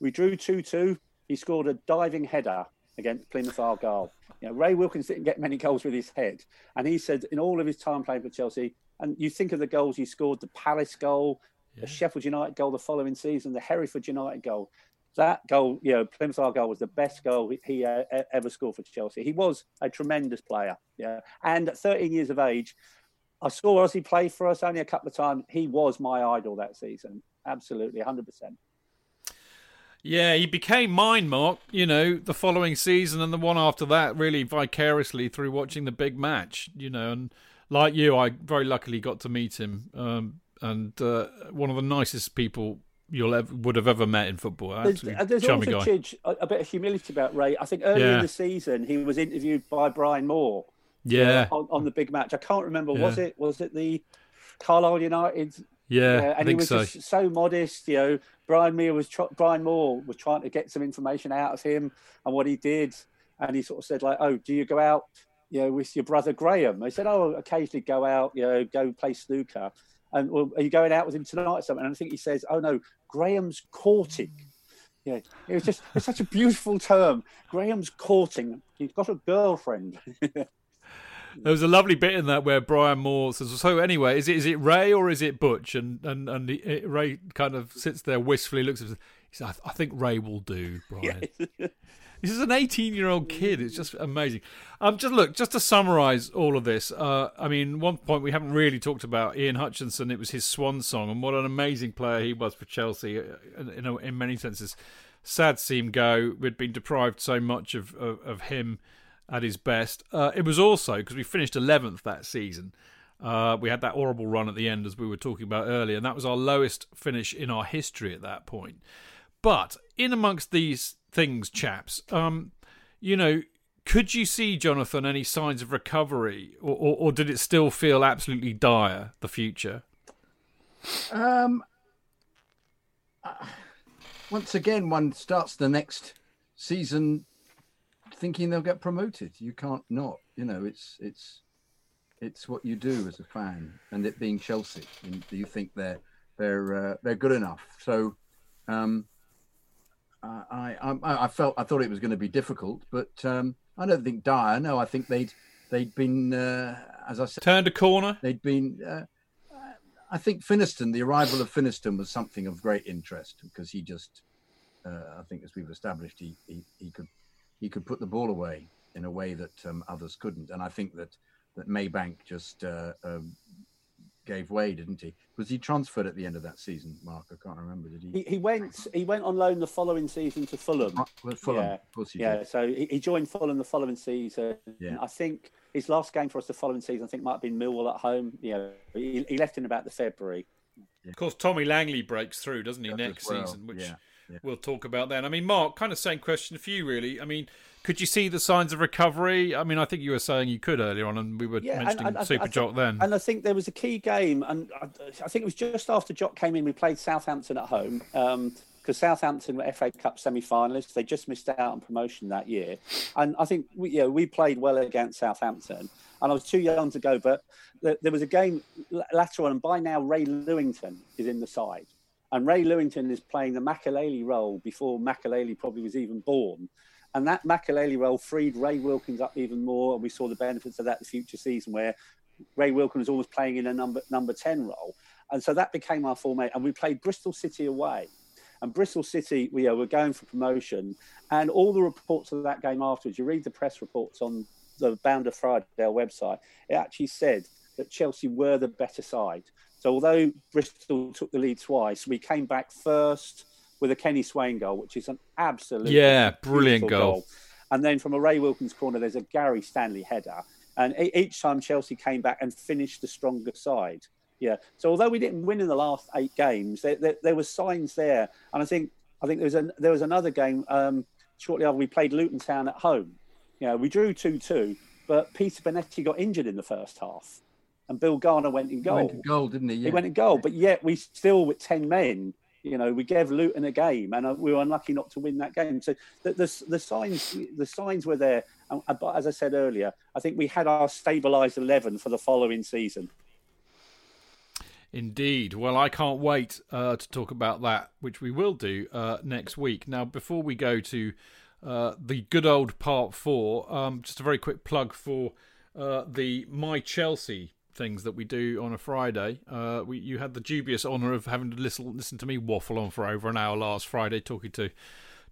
We drew 2 2. He scored a diving header against Plymouth Argyle. You know, Ray Wilkins didn't get many goals with his head, and he said in all of his time playing for Chelsea, and you think of the goals you scored: the Palace goal, yeah. the Sheffield United goal the following season, the Hereford United goal. That goal, you know, Plymouth Argyle was the best goal he uh, ever scored for Chelsea. He was a tremendous player, yeah. And at 13 years of age, I saw Ossie play for us only a couple of times. He was my idol that season, absolutely, 100%. Yeah, he became mine, Mark. You know, the following season and the one after that, really vicariously through watching the big match. You know, and like you, I very luckily got to meet him, um, and uh, one of the nicest people you'll ever would have ever met in football. There's, there's also Chidge, a, a, bit of humility about Ray. I think earlier yeah. in the season he was interviewed by Brian Moore. Yeah, uh, on, on, the big match. I can't remember. Yeah. Was it was it the Carlisle United yeah, yeah and he was so. just so modest. You know, Brian Moore was tr- Brian Moore was trying to get some information out of him and what he did, and he sort of said like, "Oh, do you go out, you know, with your brother Graham?" They said, "Oh, occasionally go out, you know, go play snooker." And well, are you going out with him tonight or something? And I think he says, "Oh no, Graham's courting." Yeah, it was just it's such a beautiful term. Graham's courting. He's got a girlfriend. (laughs) There was a lovely bit in that where Brian Moore says, "So anyway, is it is it Ray or is it Butch?" And and and he, Ray kind of sits there wistfully, looks at him. He says, "I, think Ray will do, Brian." (laughs) this is an 18 year old kid. It's just amazing. Um, just look, just to summarise all of this. Uh, I mean, one point we haven't really talked about Ian Hutchinson. It was his swan song, and what an amazing player he was for Chelsea. Uh, in, in, in many senses, sad to see him go. We'd been deprived so much of of, of him at his best. Uh, it was also because we finished 11th that season. Uh, we had that horrible run at the end, as we were talking about earlier, and that was our lowest finish in our history at that point. But in amongst these things, chaps, um, you know, could you see, Jonathan, any signs of recovery, or, or, or did it still feel absolutely dire, the future? Um, uh, once again, one starts the next season thinking they'll get promoted. You can't not. You know, it's it's it's what you do as a fan, and it being Chelsea, and you think they're they're uh, they're good enough. So, um, I, I I felt I thought it was going to be difficult, but um, I don't think dire. No, I think they'd they'd been uh, as I said turned a corner. They'd been. Uh, I think Finnieston, the arrival of Finnieston was something of great interest because he just, uh, I think, as we've established, he, he, he could he could put the ball away in a way that um, others couldn't, and I think that that Maybank just uh, um, gave way, didn't he? Was he transferred at the end of that season, Mark? I can't remember. Did he? He, he went. He went on loan the following season to Fulham. Ah, well, Fulham, yeah, of course he yeah. did. So he, he joined Fulham the following season. Yeah. I think his last game for us the following season, I think, might have been Millwall at home. Yeah, he, he left in about the February. Of course, Tommy Langley breaks through, doesn't he, Does next well, season, which yeah, yeah. we'll talk about then. I mean, Mark, kind of same question for you, really. I mean, could you see the signs of recovery? I mean, I think you were saying you could earlier on, and we were Yeah, mentioning and I- Super I- Jock then. And I think there was a key game, and I, I think it was just after Jock came in. We played Southampton at home um, because Southampton were FA Cup semi-finalists. They just missed out on promotion that year, and I think we, know, we played well against Southampton. And I was too young to go, but there was a game later on, and by now Ray Lewington is in the side, and Ray Lewington is playing the Makelele role before Makelele probably was even born. And that Makelele role freed Ray Wilkins up even more, and we saw the benefits of that the future season, where Ray Wilkins was always playing in a number number ten role, and so that became our format. And we played Bristol City away, and Bristol City we uh, were going for promotion, and all the reports of that game afterwards. You read the press reports on the Bounder Friday website. It actually said that Chelsea were the better side. So although Bristol took the lead twice, we came back first with a Kenny Swain goal, which is an absolute Yeah, brilliant beautiful goal. And then from a Ray Wilkins corner, there's a Gary Stanley header. And each time Chelsea came back and finished the stronger side. Yeah. So although we didn't win in the last eight games, there, there, there were signs there. And I think I think there was an, there was another game um, shortly after we played Luton Town at home. You know, we drew two two, but Peter Bonetti got injured in the first half, and Bill Garner went in He goal. went to goal, didn't he? He went in goal, but yet we still with ten men. You know, we gave Luton a game, and uh, we were unlucky not to win that game. So the the, the signs the signs were there. Uh, but as I said earlier, I think we had our stabilised eleven for the following season. Indeed. Well, I can't wait uh, to talk about that, which we will do uh, next week. Now, before we go to uh, the good old part four, um, just a very quick plug for uh, the My Chelsea things that we do on a Friday. Uh, we, you had the dubious honour of having to listen, listen to me waffle on for over an hour last Friday talking to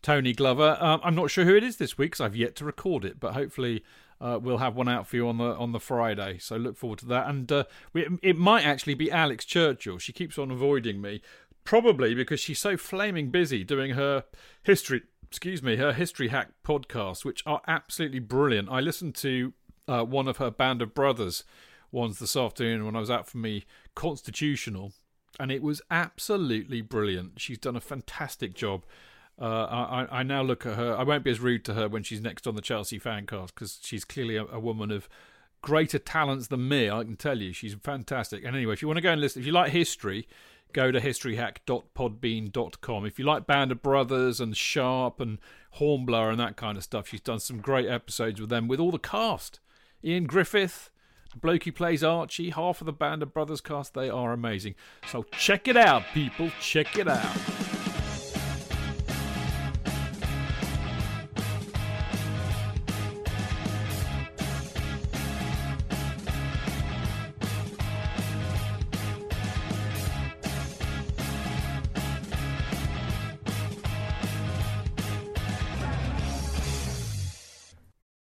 Tony Glover. Um, I'm not sure who it is this week because I've yet to record it, but hopefully uh, we'll have one out for you on the on the Friday. So look forward to that. And uh, we, it might actually be Alex Churchill. She keeps on avoiding me, probably because she's so flaming busy doing her history. Excuse me, her history hack podcasts, which are absolutely brilliant. I listened to uh, one of her band of brothers ones this afternoon when I was out for me constitutional, and it was absolutely brilliant. She's done a fantastic job. Uh, I, I now look at her. I won't be as rude to her when she's next on the Chelsea fancast because she's clearly a, a woman of greater talents than me. I can tell you, she's fantastic. And anyway, if you want to go and listen, if you like history, go to historyhack.podbean.com. If you like Band of Brothers and Sharpe and Hornblower and that kind of stuff, she's done some great episodes with them with all the cast. Ioan Gruffudd, the bloke who plays Archie, half of the Band of Brothers cast, they are amazing. So check it out, people. Check it out.